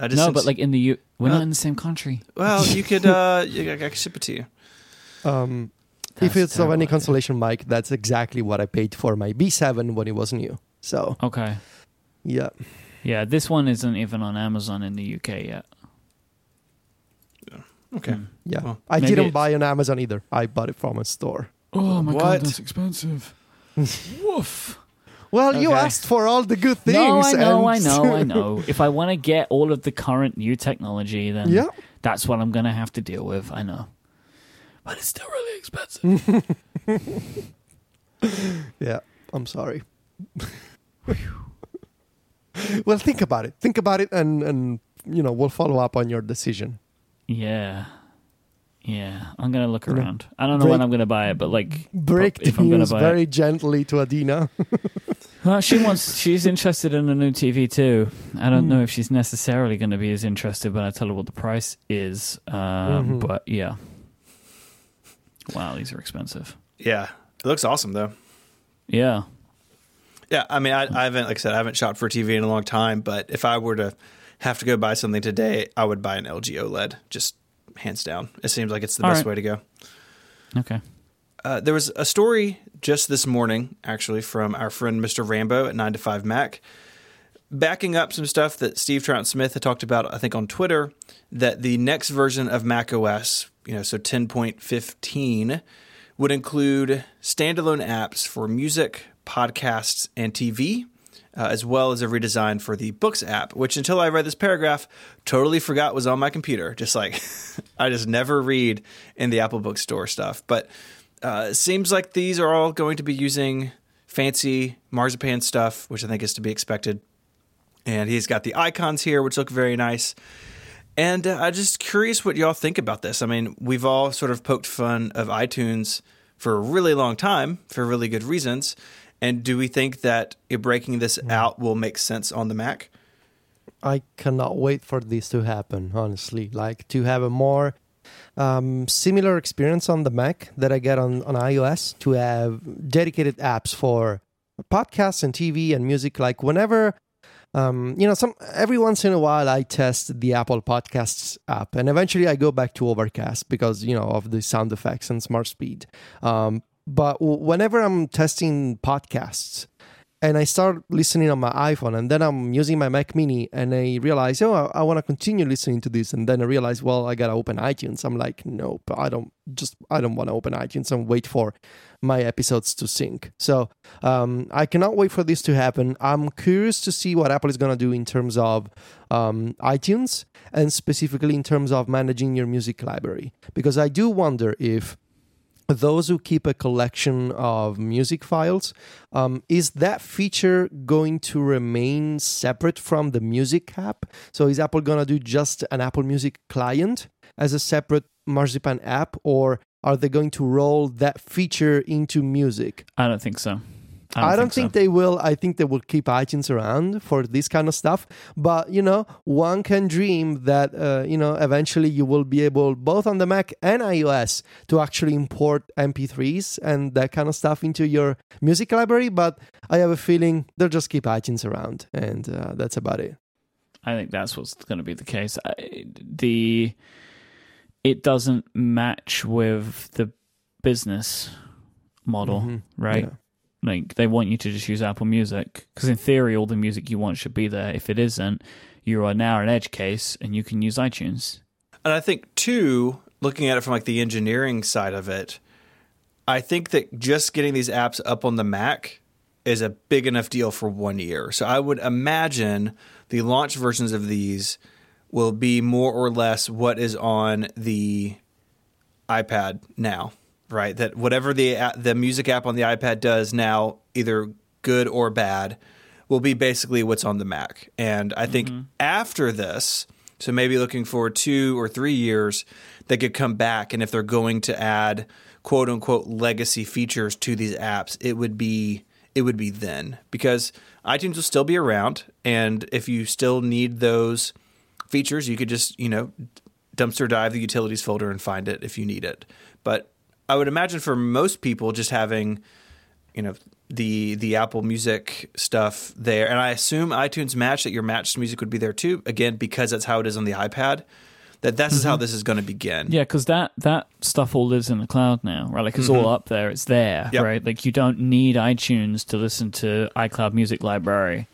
I just No, sent- but like in the U, we're Uh, not in the same country. well, you could, uh, you, I could ship it to you. Um, if That's it's of any idea. consolation, Myke, that's exactly what I paid for my B7 when it was new. So, Okay. yeah. Yeah, this one isn't even on Amazon in the UK yet. Okay. Hmm. Yeah. Well, I maybe didn't it's- buy on Amazon either. I bought it from a store. Oh my God, What? that's expensive. Woof. Well, you asked for all the good things. No, I know, I know, I know. If I want to get all of the current new technology, then yeah. that's what I'm going to have to deal with. I know. But it's still really expensive. Yeah. I'm sorry. well, think about it. Think about it and, and, you know, we'll follow up on your decision. yeah. Yeah. I'm going to look You know, around. I don't know when I'm going to buy it, but like, Break if the I'm gonna news buy very it. gently to Adina. Well, she wants. She's interested in a new TV too. I don't Hmm. know if she's necessarily going to be as interested when I tell her what the price is. Um, Mhm. But yeah. Wow, these are expensive. Yeah. It looks awesome, though. Yeah. Yeah, I mean, I, I haven't, like I said, I haven't shopped for a TV in a long time, but if I were to have to go buy something today, I would buy an LG OLED, just hands down. It seems like it's the All best right. way to go. Okay. Uh, there was a story just this morning, actually, from our friend Mr. Rambo at 9 to 5 Mac. backing up some stuff that Steve Troughton-Smith had talked about, I think on Twitter, that the next version of Mac OS, you know, so 10.15, would include standalone apps for music, podcasts, and TV. Uh, as well as a redesign for the Books app, which until I read this paragraph, totally forgot was on my computer. Just like I just never read in the Apple Bookstore stuff. But uh, it seems like these are all going to be using fancy marzipan stuff, which I think is to be expected. And he's got the icons here, which look very nice. And uh, I'm just curious what y'all think about this. I mean, we've all sort of poked fun of iTunes for a really long time for really good reasons. And do we think that breaking this out will make sense on the Mac? I cannot wait for this to happen, honestly. Like to have a more um, similar experience on the Mac that I get on, on iOS, to have dedicated apps for podcasts and TV and music. Like whenever, um, you know, some every once in a while I test the Apple Podcasts app, and eventually I go back to Overcast because you know of the sound effects and smart speed. Um, but whenever I'm testing podcasts and I start listening on my iPhone and then I'm using my Mac mini and I realize, oh, I, I want to continue listening to this. And then I realize, well, I got to open iTunes. I'm like, nope, I don't just, I don't want to open iTunes and wait for my episodes to sync. So um, I cannot wait for this to happen. I'm curious to see what Apple is to do in terms of um, iTunes and specifically in terms of managing your music library. Because I do wonder if those who keep a collection of music files, um, is that feature going to remain separate from the music app? So is Apple going to do just an Apple Music client as a separate Marzipan app, or are they going to roll that feature into music? I don't think so. I don't, I don't think, think so. they will. I think they will keep iTunes around for this kind of stuff. But you know, one can dream that uh, you know eventually you will be able both on the Mac and iOS to actually import MP3s and that kind of stuff into your music library. But I have a feeling they'll just keep iTunes around, and uh, that's about it. I think that's what's going to be the case. I, the it doesn't match with the business model, mm-hmm. right? Yeah like they want you to just use Apple Music because in theory all the music you want should be there. If it isn't, you are now an edge case and you can use iTunes. And I think too, looking at it from like the engineering side of it, I think that just getting these apps up on the Mac is a big enough deal for one year. So I would imagine the launch versions of these will be more or less what is on the iPad now right? That whatever the the music app on the iPad does now, either good or bad, will be basically what's on the Mac. And I think mm-hmm. after this, so maybe looking for two or three years, they could come back, and if they're going to add quote unquote legacy features to these apps, it would be it would be then because iTunes will still be around, and if you still need those features, you could just you know dumpster dive the utilities folder and find it if you need it. But I would imagine for most people, just having, you know, the the Apple Music stuff there, and I assume iTunes Match that your matched music would be there too. Again, because that's how it is on the iPad. That this mm-hmm. is how mm-hmm. this is going to begin. Yeah, because that that stuff all lives in the cloud now, right? Like it's mm-hmm. all up there. It's there, yep. right? Like you don't need iTunes to listen to iCloud Music Library,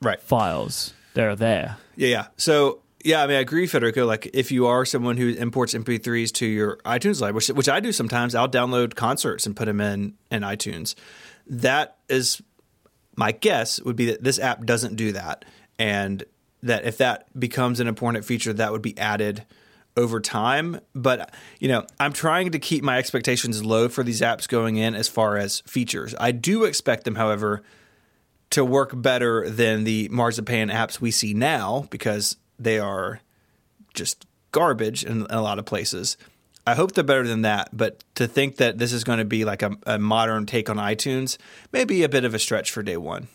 right? Files they're there. Yeah, yeah. So yeah, I mean, I agree, Federico. Like, if you are someone who imports MP3s to your iTunes library, which, which I do sometimes, I'll download concerts and put them in in iTunes. That is my guess would be that this app doesn't do that, and that if that becomes an important feature, that would be added over time. But you know, I'm trying to keep my expectations low for these apps going in as far as features. I do expect them, however, to work better than the Marzipan apps we see now because they are just garbage in, in a lot of places. I hope they're better than that, but to think that this is going to be like a, a modern take on iTunes may be a bit of a stretch for day one.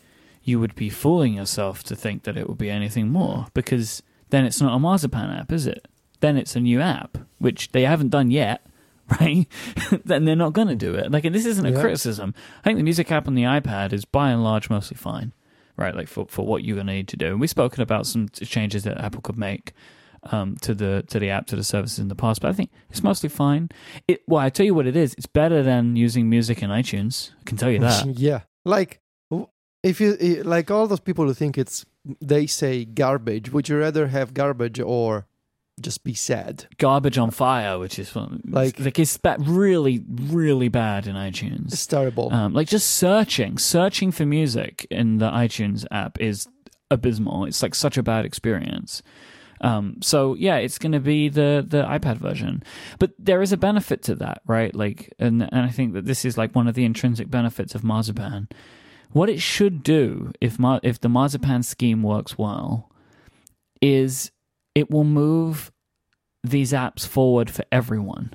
You would be fooling yourself to think that it would be anything more because then it's not a Marzipan app, is it? Then it's a new app, which they haven't done yet, right? then they're not going to do it. Like, this isn't a yeah. criticism. I think the music app on the iPad is by and large mostly fine right? Like for, for what you're going to need to do. And we've spoken about some changes that Apple could make um, to the to the app to the services in the past, but I think it's mostly fine. It well, I tell you what it is. It's better than using music in iTunes. I can tell you that. yeah, like if you like all those people who think it's they say garbage. Would you rather have garbage or just be sad? Garbage on Fire, which is fun. Like- like like it's ba- really really bad in iTunes. It's terrible. Um, like just searching, searching for music in the iTunes app is abysmal. It's like such a bad experience. Um, so yeah, it's going to be the the iPad version, but there is a benefit to that, right? Like, and and I think that this is like one of the intrinsic benefits of Marzipan. What it should do if Mar- if the Marzipan scheme works well, is it will move these apps forward for everyone,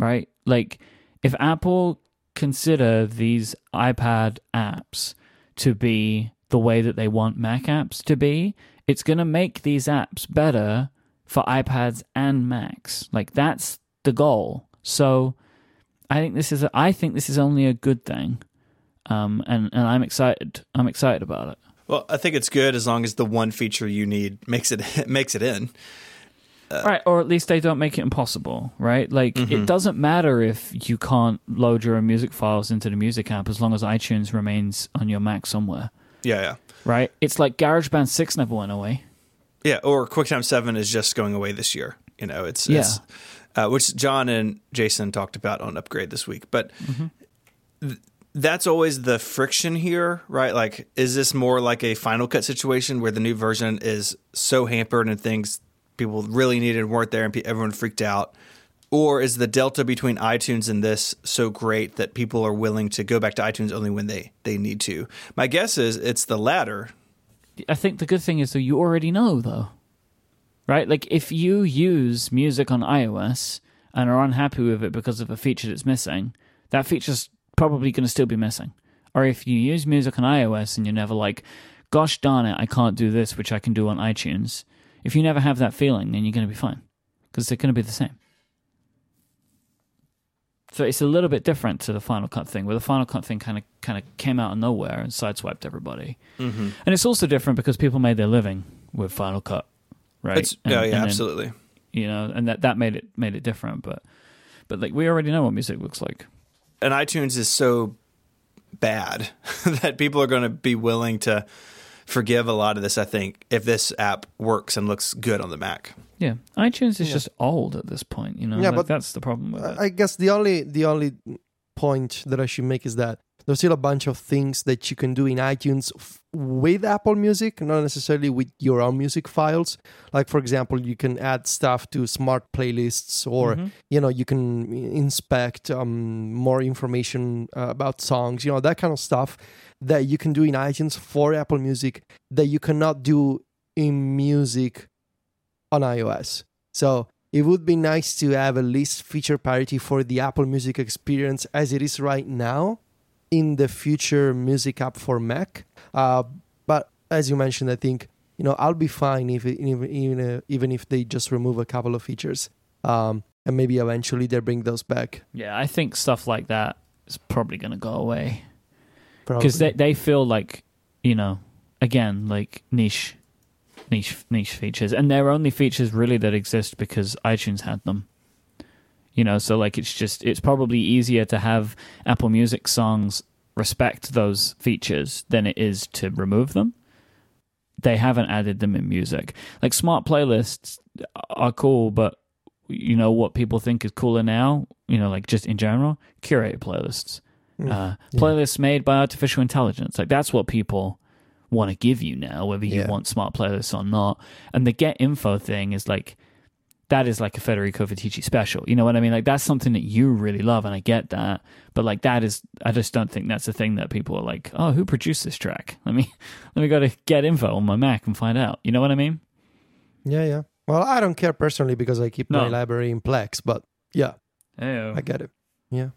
right? Like, if Apple consider these iPad apps to be the way that they want Mac apps to be, it's going to make these apps better for iPads and Macs. Like that's the goal. So I think this is a, I think this is only a good thing. Um, and and I'm excited. I'm excited about it. Well, I think it's good as long as the one feature you need makes it makes it in. right, or at least they don't make it impossible, right? Like Mm-hmm. it doesn't matter if you can't load your own music files into the music app as long as iTunes remains on your Mac somewhere, Yeah, yeah. right? It's like GarageBand 6 never went away. Yeah, or QuickTime Seven is just going away this year. You know, it's, it's uh, which John and Jason talked about on Upgrade this week. But th- that's always the friction here, right? Like, is this more like a Final Cut situation where the new version is so hampered and things people really needed weren't there and pe- everyone freaked out? Or is the delta between iTunes and this so great that people are willing to go back to iTunes only when they, they need to? My guess is it's the latter. I think the good thing is that you already know though. Right? Like if you use music on iOS and are unhappy with it because of a feature that's missing, that feature's probably going to still be missing. Or if you use music on iOS and you're never like, gosh darn it, I can't do this, which I can do on iTunes. If you never have that feeling, then you're going to be fine because they're going to be the same. So it's a little bit different to the Final Cut thing, where the Final Cut thing kind of kind of came out of nowhere and sideswiped everybody. Mm-hmm. And it's also different because people made their living with Final Cut, right? It's, And- oh, yeah, then, absolutely. You know, and that, that made it made it different. But but like we already know what music looks like. And iTunes is so bad that people are going to be willing to forgive a lot of this. I think if this app works and looks good on the Mac. Yeah, iTunes is Yeah. just old at this point. You know, Yeah, Like, but that's the problem with it. I I guess the only the only point that I should make is that there's still a bunch of things that you can do in iTunes f- with Apple Music, not necessarily with your own music files. Like for example, you can add stuff to smart playlists, or Mhm. you know you can inspect um, more information uh, about songs. You know that kind of stuff that you can do in iTunes for Apple Music that you cannot do in music on iOS. So it would be nice to have at least feature parity for the Apple Music experience as it is right now in the future music app for Mac. Uh, but as you mentioned, I think you know I'll be fine if even even, uh, even if they just remove a couple of features, um, and maybe eventually they bring those back. Yeah, I think stuff like that is probably going to go away. Because they they feel like you know again like niche niche niche features. And they're only features really that exist because iTunes had them you know so like it's just it's probably easier to have Apple Music songs respect those features than it is to remove them they haven't added them in music like smart playlists are cool but you know what people think is cooler now you know like just in general curated playlists Mm. uh, Yeah. playlists made by artificial intelligence. Like that's what people want to give you now, whether you Yeah. want smart playlists or not. And the get info thing is like that is like a Federico Viticci special. You know what I mean? Like that's something that you really love, and I get that. But like that is, I just don't think that's the thing that people are like, oh, who produced this track? Let me let me go to get info on my Mac and find out. You know what I mean? yeah, yeah. Well, I don't care personally because I keep my library in Plex, but yeah, Ew. I get it. Yeah.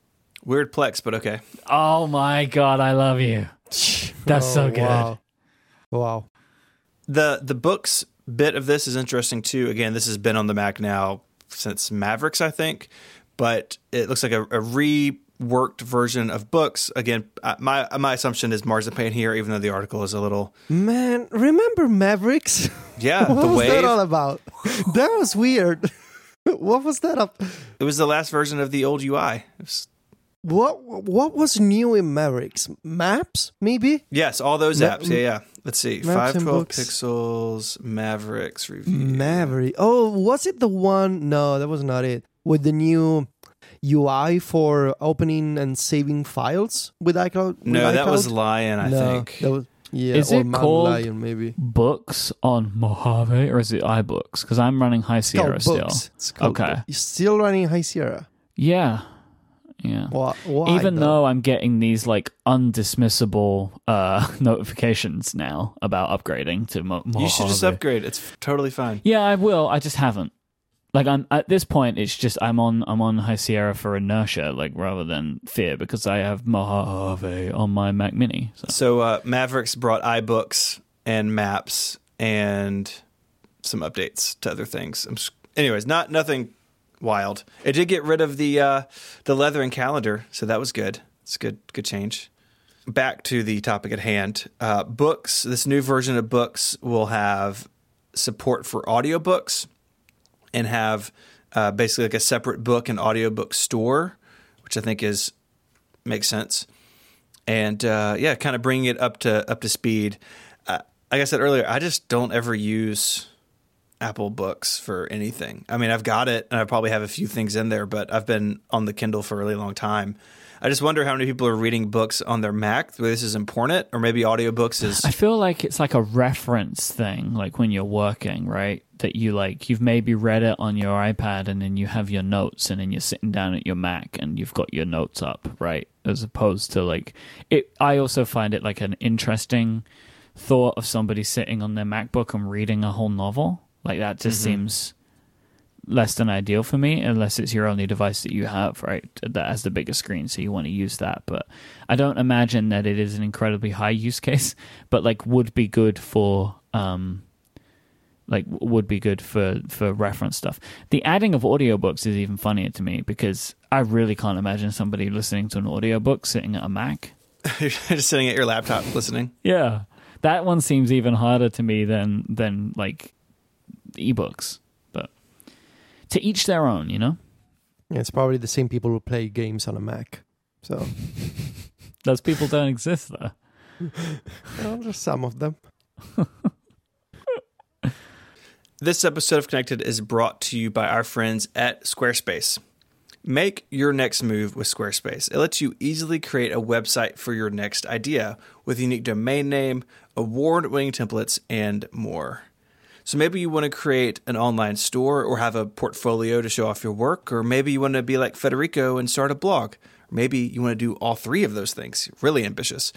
Weird Plex, but okay. Oh my god, I love you. That's so oh, good. Wow. wow. The the books bit of this is interesting too. Again, this has been on the Mac now since Mavericks, I think, but it looks like a, a reworked version of books. Again, my my assumption is Marzipan here, even though the article is a little Man, remember Mavericks? yeah. what the was wave. that all about? that was weird. what was that up? it was the last version of the old UI. It was what what was new in Mavericks? Maps, maybe. Yes, all those Ma- apps. Yeah, yeah. Let's see. Maps Five and twelve books. pixels, Mavericks review. Maverick. Oh, was it the one? No, that was not it. With the new UI for opening and saving files with iCloud. with No, that was iCloud? Lion, I no, think. That was, yeah, Is or it Mount called- Lion, maybe. Books on Mojave or is it iBooks? Because I'm running High It's called Sierra still. books. It's called Okay. Book. You're still running High Sierra. Yeah, yeah. Why? why Even though? though I'm getting these like undismissible uh, notifications now about upgrading to Mo- Mojave. You should just upgrade. It's f- totally fine. Yeah, I will. I just haven't. Like I'm at this point, it's just I'm on I'm on High Sierra for inertia, like rather than fear, because I have Mojave on my Mac Mini. So. So uh, Mavericks brought iBooks and maps and some updates to other things. I'm s- anyways, not nothing wild. It did get rid of the uh, the leather and calendar, so that was good. It's good good change. Back to the topic at hand. Uh, books. This new version of books will have support for audiobooks and have uh, basically like a separate book and audiobook store, which I think is makes sense and uh, yeah, kind of bringing it up to up to speed. Uh, like I said earlier, I just don't ever use Apple Books for anything. I mean, I've got it, and I probably have a few things in there, but I've been on the Kindle for a really long time. I just wonder how many people are reading books on their Mac. This is important, or maybe audiobooks is. I feel like it's like a reference thing, like when you're working, right? That you like, you've maybe read it on your iPad and then you have your notes and then you're sitting down at your Mac and you've got your notes up, right? As opposed to like, it, I also find it like an interesting thought of somebody sitting on their MacBook and reading a whole novel. Like that just seems less than ideal for me unless it's your only device that you have right that has the biggest screen so you want to use that. But i don't imagine that it is an incredibly high use case but like would be good for um like would be good for for reference stuff. The adding of audiobooks is even funnier to me because i really can't imagine somebody listening to an audiobook sitting at a mac. You're just sitting at your laptop listening. yeah. That one seems even harder to me than than like ebooks but to each their own you know Yeah, it's probably the same people who play games on a Mac. So, Those people don't exist though. well, there's some of them. This episode of Connected is brought to you by our friends at Squarespace. Make your next move with Squarespace. It lets you easily create a website for your next idea with a unique domain name, award winning templates, and more. So maybe you want to create an online store or have a portfolio to show off your work, or maybe you want to be like Federico and start a blog, or maybe you want to do all three of those things. Really ambitious.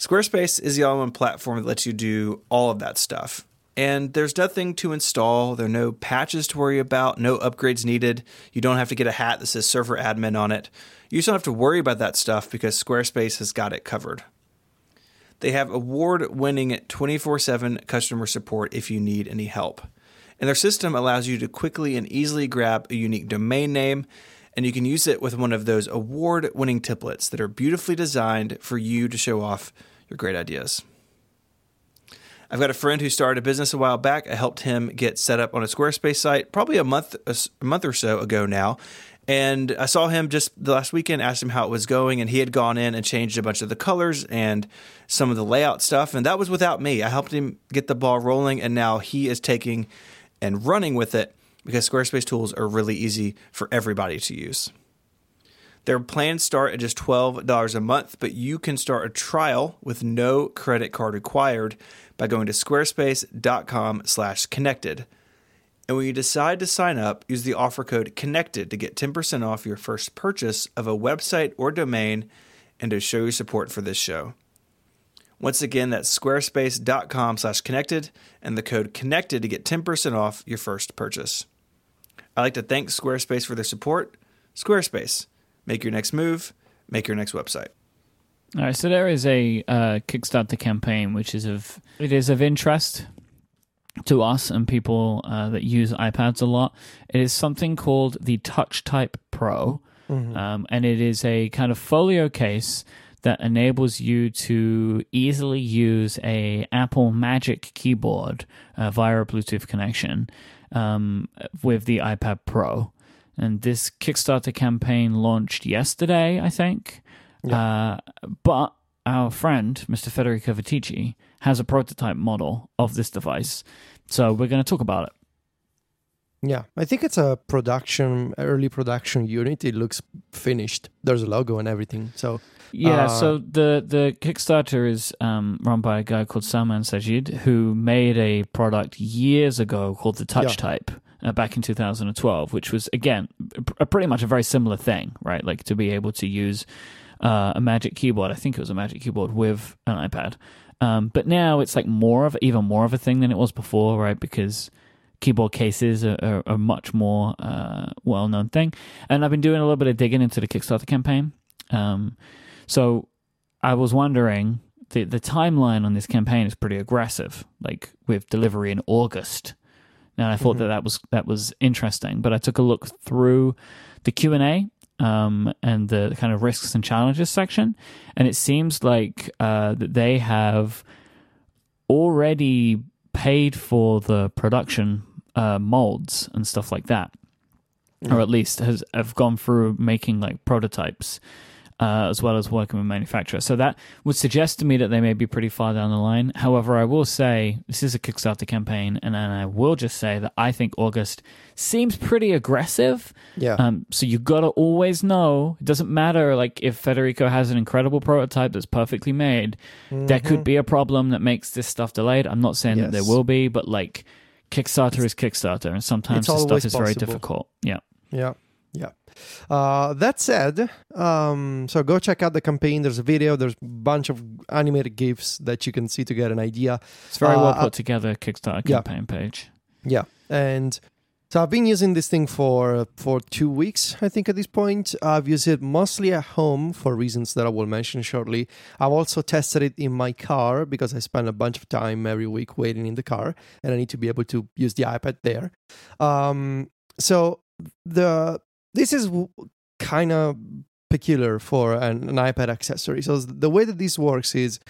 Squarespace is the all in one platform that lets you do all of that stuff. And there's nothing to install. There are no patches to worry about, no upgrades needed. You don't have to get a hat that says server admin on it. You just don't have to worry about that stuff because Squarespace has got it covered. They have award winning 24 7 customer support if you need any help. And their system allows you to quickly and easily grab a unique domain name, and you can use it with one of those award winning templates that are beautifully designed for you to show off your great ideas. I've got a friend who started a business a while back. I helped him get set up on a Squarespace site probably a month a month or so ago now. And I saw him just the last weekend, asked him how it was going, and he had gone in and changed a bunch of the colors and some of the layout stuff. And that was without me. I helped him get the ball rolling, and now he is taking and running with it because Squarespace tools are really easy for everybody to use. Their plans start at just $12 a month, but you can start a trial with no credit card required by going to squarespace.com slash connected. And when you decide to sign up, use the offer code CONNECTED to get 10% off your first purchase of a website or domain and to show your support for this show. Once again, that's squarespace.com slash connected and the code connected to get 10% off your first purchase. I'd like to thank Squarespace for their support. Squarespace, make your next move, make your next website. All right, so there is a uh, Kickstarter campaign which is of it is of interest to us and people uh, that use iPads a lot. It is something called the Touchtype Pro, um, and it is a kind of folio case that enables you to easily use a Apple Magic keyboard uh, via a Bluetooth connection um, with the iPad Pro. and this Kickstarter campaign launched yesterday, I think. Uh, but our friend, Mr. Federico Viticci, has a prototype model of this device. So we're going to talk about it. Yeah, I think it's a production, early production unit. It looks finished. There's a logo and everything. So Yeah, Uh, so the the Kickstarter is um, run by a guy called Salman Sajid, who made a product years ago called the Touch Yeah. Type uh, back in 2012, which was again a, pretty much a very similar thing, right? Like to be able to use uh, a Magic Keyboard. I think it was a Magic Keyboard with an iPad, um, but now it's like more of even more of a thing than it was before, right? Because keyboard cases are, are, are much more uh, well known thing. And I've been doing a little bit of digging into the Kickstarter campaign. Um, so I was wondering the the timeline on this campaign is pretty aggressive, like with delivery in August. And I thought that that was that was interesting. But I took a look through the Q and A um, and the kind of risks and challenges section, and it seems like uh, that they have already paid for the production uh, molds and stuff like that, or at least has have gone through making like prototypes uh, as well as working with manufacturers. So that would suggest to me that they may be pretty far down the line. However, I will say this is a Kickstarter campaign, and then I will just say that I think August seems pretty aggressive. yeah, Um, so you gotta always know. It doesn't matter like if Federico has an incredible prototype that's perfectly made. There could be a problem that makes this stuff delayed. I'm not saying that there will be, but like Kickstarter is Kickstarter, and sometimes it's this stuff is very difficult. Yeah, yeah. Uh, that said, um, so go check out the campaign. There's a video. There's a bunch of animated gifs that you can see to get an idea. It's very well Uh, put together Kickstarter yeah. campaign page. Yeah, and so I've been using this thing for for two weeks. I think at this point, I've used it mostly at home for reasons that I will mention shortly. I've also tested it in my car because I spend a bunch of time every week waiting in the car, and I need to be able to use the iPad there. Um, so the this is kind of peculiar for an, an iPad accessory. So the way that this works is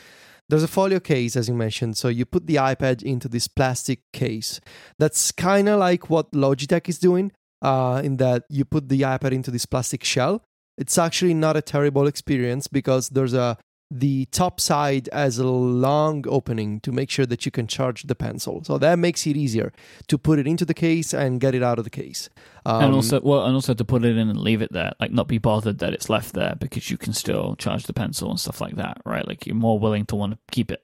there's a folio case, as you mentioned. So you put the iPad into this plastic case. That's kind of like what Logitech is doing, uh, in that you put the iPad into this plastic shell. It's actually not a terrible experience because there's a the top side has a long opening to make sure that you can charge the pencil. So that makes it easier to put it into the case and get it out of the case. Um, and also, well, and also to put it in and leave it there, like not be bothered that it's left there because you can still charge the pencil and stuff like that, right? Like you're more willing to want to keep it.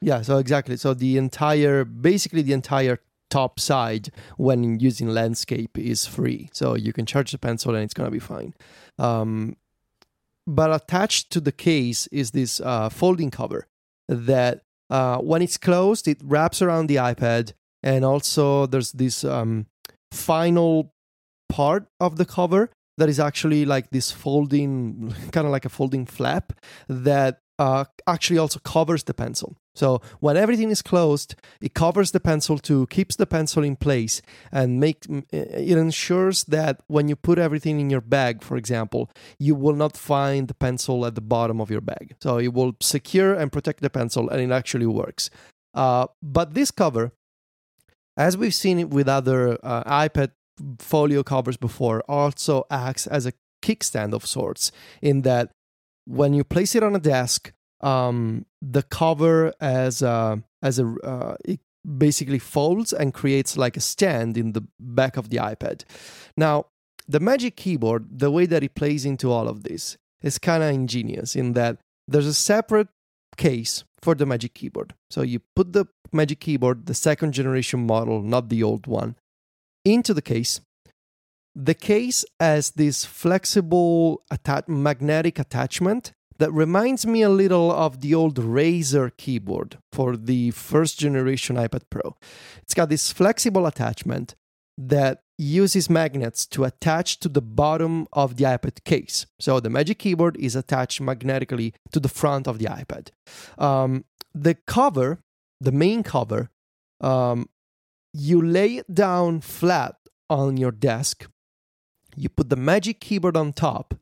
Yeah, so exactly. So the entire, basically the entire top side when using landscape is free. So you can charge the pencil and it's going to be fine. Um, but attached to the case is this uh, folding cover that uh, when it's closed, it wraps around the iPad. And also there's this um, final part of the cover that is actually like this folding, kind of like a folding flap that uh, actually also covers the pencil. So when everything is closed, it covers the pencil too, keeps the pencil in place and make it ensures that when you put everything in your bag, for example, you will not find the pencil at the bottom of your bag. So it will secure and protect the pencil, and it actually works. Uh, but this cover, as we've seen it with other uh, iPad folio covers before, also acts as a kickstand of sorts in that when you place it on a desk, um, the cover as a, as a uh, it basically folds and creates like a stand in the back of the iPad. Now, the Magic Keyboard, the way that it plays into all of this is kind of ingenious in that there's a separate case for the Magic Keyboard. So you put the Magic Keyboard, the second generation model, not the old one, into the case. The case has this flexible atta- magnetic attachment that reminds me a little of the old Razer keyboard for the first generation iPad Pro. It's got this flexible attachment that uses magnets to attach to the bottom of the iPad case. So the Magic Keyboard is attached magnetically to the front of the iPad. Um, the cover, the main cover, um, you lay it down flat on your desk. You put the Magic Keyboard on top,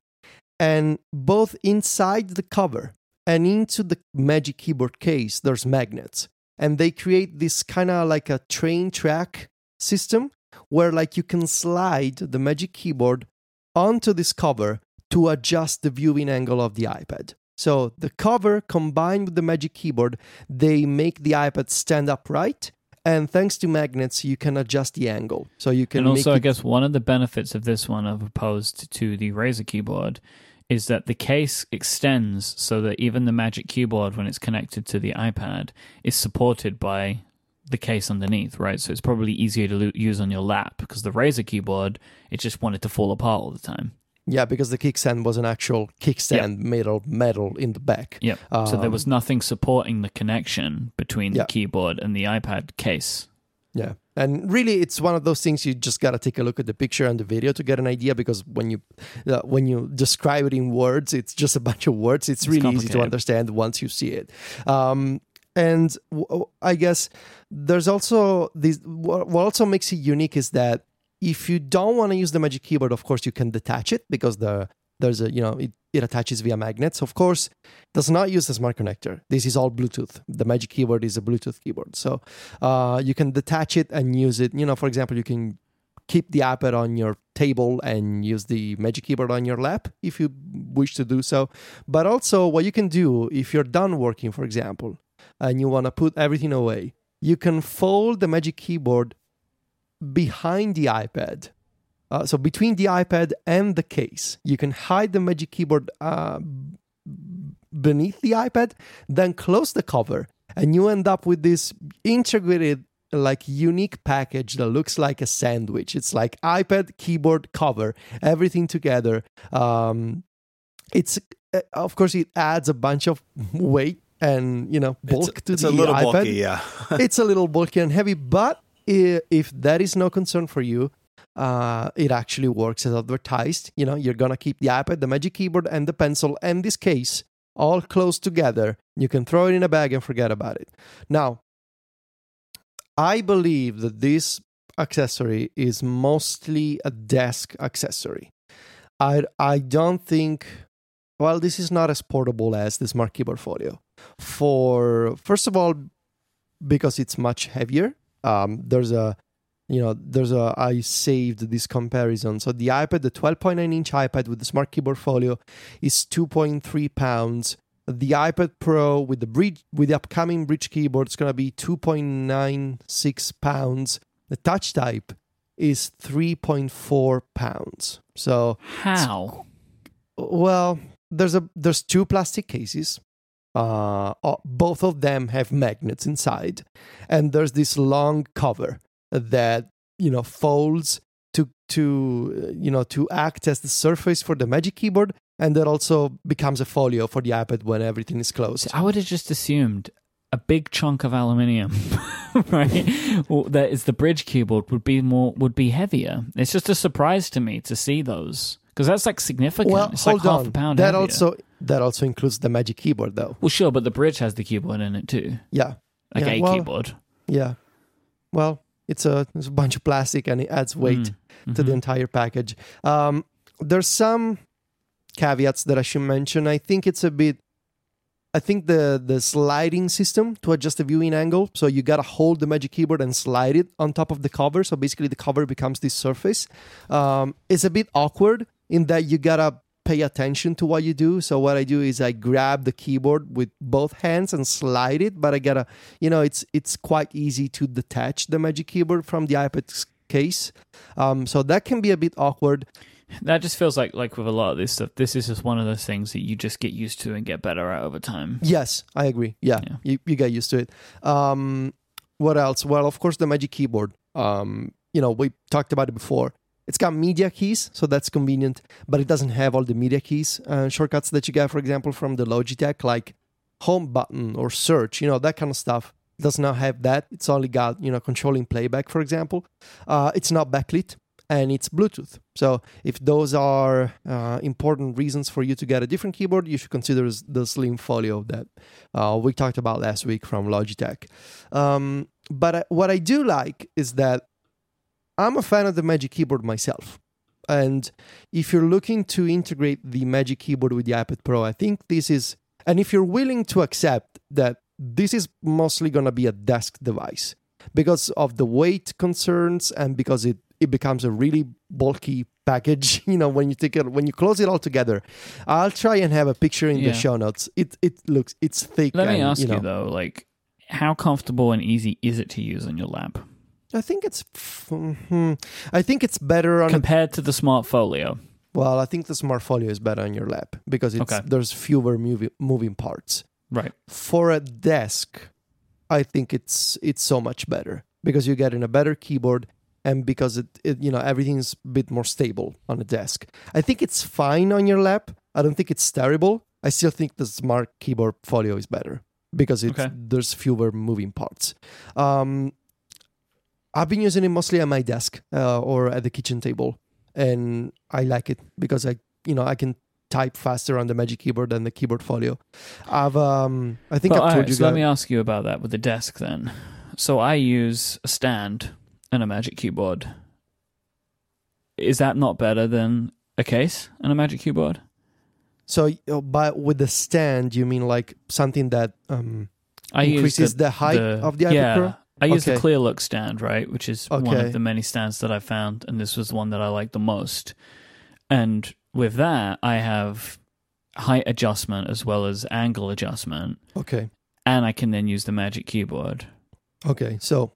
and both inside the cover and into the Magic Keyboard case, there's magnets, and they create this kind of like a train track system where like you can slide the Magic Keyboard onto this cover to adjust the viewing angle of the iPad. So the cover combined with the Magic Keyboard, they make the iPad stand upright. And thanks to magnets, you can adjust the angle. So you can and also, I guess one of the benefits of this one, of opposed to the Razer keyboard, is that the case extends so that even the Magic Keyboard, when it's connected to the iPad, is supported by the case underneath, right? So it's probably easier to use on your lap because the Razer keyboard, it just wanted to fall apart all the time. Yeah, because the kickstand was an actual kickstand made of metal in the back. Yep. so there Um, was nothing supporting the connection between Yeah. the keyboard and the iPad case. Yeah. And really, it's one of those things you just gotta take a look at the picture and the video to get an idea. Because when you uh, when you describe it in words, it's just a bunch of words. It's, It's really easy to understand once you see it. Um, and w- I guess there's also this. What what also makes it unique is that if you don't want to use the Magic Keyboard, of course you can detach it because the there's a you know it, it attaches via magnets. Of course, does not use the smart connector. This is all Bluetooth. The Magic Keyboard is a Bluetooth keyboard, so uh, you can detach it and use it. You know, for example, you can keep the iPad on your table and use the Magic Keyboard on your lap if you wish to do so. But also, what you can do if you're done working, for example, and you want to put everything away, you can fold the Magic Keyboard behind the iPad. Uh, so between the iPad and the case, you can hide the Magic Keyboard uh, beneath the iPad, then close the cover, and you end up with this integrated, like unique package that looks like a sandwich. It's like iPad, keyboard, cover, everything together. Um, it's uh, of course it adds a bunch of weight and you know bulk it's, to it's the a little iPad bulky, yeah. it's a little bulky and heavy, but if that is no concern for you, uh, it actually works as advertised. You know, you're gonna keep the iPad, the Magic Keyboard, and the pencil, and this case all close together. You can throw it in a bag and forget about it. Now, I believe that this accessory is mostly a desk accessory. I I don't think. Well, this is not as portable as the Smart Keyboard Folio. For first of all, because it's much heavier. Um, there's a, you know, there's a. I saved this comparison. So the iPad, the 12.9 inch iPad with the Smart Keyboard Folio, is 2.3 pounds. The iPad Pro with the Brydge with the upcoming Brydge keyboard is gonna be 2.96 pounds. The Touchtype is 3.4 pounds. So How? well, there's a there's two plastic cases. Uh, uh, both of them have magnets inside, and there's this long cover that you know folds to to uh, you know to act as the surface for the Magic Keyboard, and that also becomes a folio for the iPad when everything is closed. I would have just assumed a big chunk of aluminium, right? Well, that is the Brydge keyboard would be more would be heavier. It's just a surprise to me to see those because that's like significant. Well, it's hold like half on. a pound. that heavier. also that also includes the Magic Keyboard, though. well, sure, but the Brydge has the keyboard in it too, Yeah, like Yeah, a well, keyboard. yeah. Well, it's a it's a bunch of plastic and it adds weight. Mm. to the Mhm. entire package. Um, there's some caveats that I should mention. I think it's a bit. I think the the sliding system to adjust the viewing angle, so you gotta hold the Magic Keyboard and slide it on top of the cover. So basically, the cover becomes this surface. Um, it's a bit awkward in that you gotta pay attention to what you do. So what I do is I grab the keyboard with both hands and slide it, but I gotta, you know, it's it's quite easy to detach the Magic Keyboard from the iPad case. Um, so that can be a bit awkward. That just feels like like with a lot of this stuff. This is just one of those things that you just get used to and get better at over time. Yes, I agree. Yeah, Yeah. You, you get used to it. Um, what else? Well, of course, the Magic Keyboard. Um, you know, we talked about it before. It's got media keys, so that's convenient, but it doesn't have all the media keys uh, shortcuts that you get, for example, from the Logitech, like home button or search, you know, that kind of stuff. It does not have that. It's only got, you know, controlling playback, for example. Uh, it's not backlit and it's Bluetooth. So if those are uh, important reasons for you to get a different keyboard, you should consider the Slim Folio that uh, we talked about last week from Logitech. Um, but what I do like is that I'm a fan of the Magic Keyboard myself. And if you're looking to integrate the Magic Keyboard with the iPad Pro, I think this is, and if you're willing to accept that this is mostly going to be a desk device, because of the weight concerns and because it it becomes a really bulky package you know when you take it when you close it all together i'll try and have a picture in Yeah. the show notes it it looks it's thick Let me ask you, know, though, like, how comfortable and easy is it to use on your lap i think it's hmm, i think it's better on compared to the Smart Folio? Well, I think the Smart Folio is better on your lap because it's Okay. there's fewer moving moving parts. Right. For a desk, I think it's it's so much better because you're getting a better keyboard and because it, it you know everything's a bit more stable on a desk. I think it's fine on your lap. I don't think it's terrible. I still think the Smart Keyboard Folio is better because it's Okay. there's fewer moving parts. Um, I've been using it mostly at my desk uh, or at the kitchen table, and I like it because I, you know, I can type faster on the Magic Keyboard than the Keyboard Folio. I've, um, I think But, I've told alright, you so let me ask you about that with the desk then. So I use a stand and a Magic Keyboard. Is that not better than a case and a Magic Keyboard? so, but with the stand, you mean like something that um, I increases the, height of the iPad yeah, Pro? I use the Clear Look stand, right, which is one of the many stands that I found, and this was the one that I liked the most. And with that, I have height adjustment as well as angle adjustment, Okay, and I can then use the Magic Keyboard. okay. So,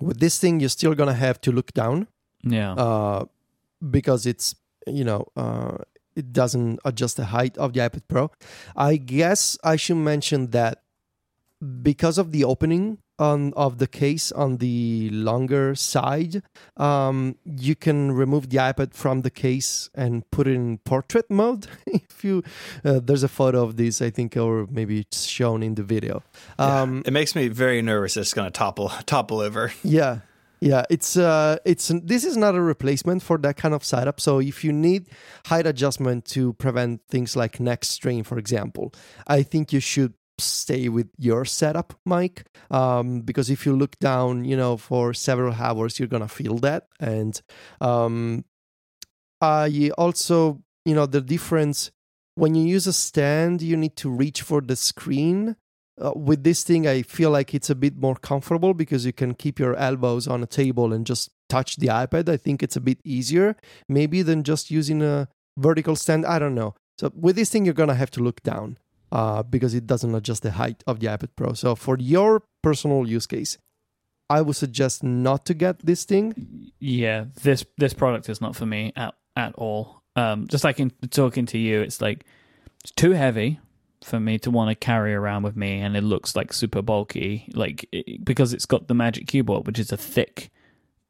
with this thing, you're still gonna have to look down Yeah, uh, because it's you know uh, it doesn't adjust the height of the iPad Pro. I guess I should mention that because of the opening on of the case on the longer side, um, you can remove the iPad from the case and put it in portrait mode. if you uh, there's a photo of this, I think, or maybe it's shown in the video. Um, it makes me very nervous. It's going to topple topple over. yeah. Yeah, it's uh it's this is not a replacement for that kind of setup. So if you need height adjustment to prevent things like neck strain, for example, I think you should stay with your setup, Myke. Um, because if you look down, you know, for several hours, you're gonna feel that. And um, I also, you know, the difference when you use a stand, you need to reach for the screen uh, with this thing i feel like it's a bit more comfortable because you can keep your elbows on a table and just touch the ipad i think it's a bit easier maybe than just using a vertical stand i don't know so with this thing you're gonna have to look down uh, because it doesn't adjust the height of the ipad pro so for your personal use case i would suggest not to get this thing yeah. This this product is not for me at at all. Um, just like in talking to you, it's like it's too heavy for me to want to carry around with me, and it looks like super bulky, like it, because it's got the Magic Keyboard, which is a thick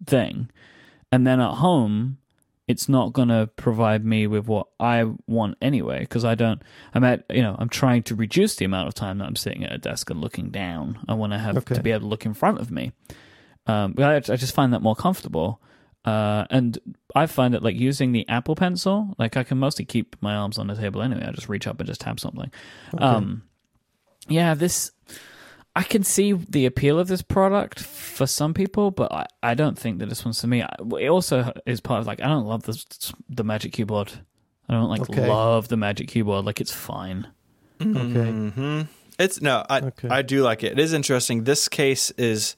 thing, and then at home. It's not gonna provide me with what I want anyway, because I don't. I'm at, you know, I'm trying to reduce the amount of time that I'm sitting at a desk and looking down. I want to have Okay. to be able to look in front of me. Um, I, I just find that more comfortable. Uh, and I find that like using the Apple Pencil, like I can mostly keep my arms on the table anyway. I just reach up and just tap something. Um, yeah, this I can see the appeal of this product for some people, but I, I don't think that this one's for me. I, it also is part of like I don't love the the Magic Keyboard. I don't like Okay. love the Magic Keyboard. Like it's fine. okay hmm It's no, I Okay. I do like it. It is interesting. This case is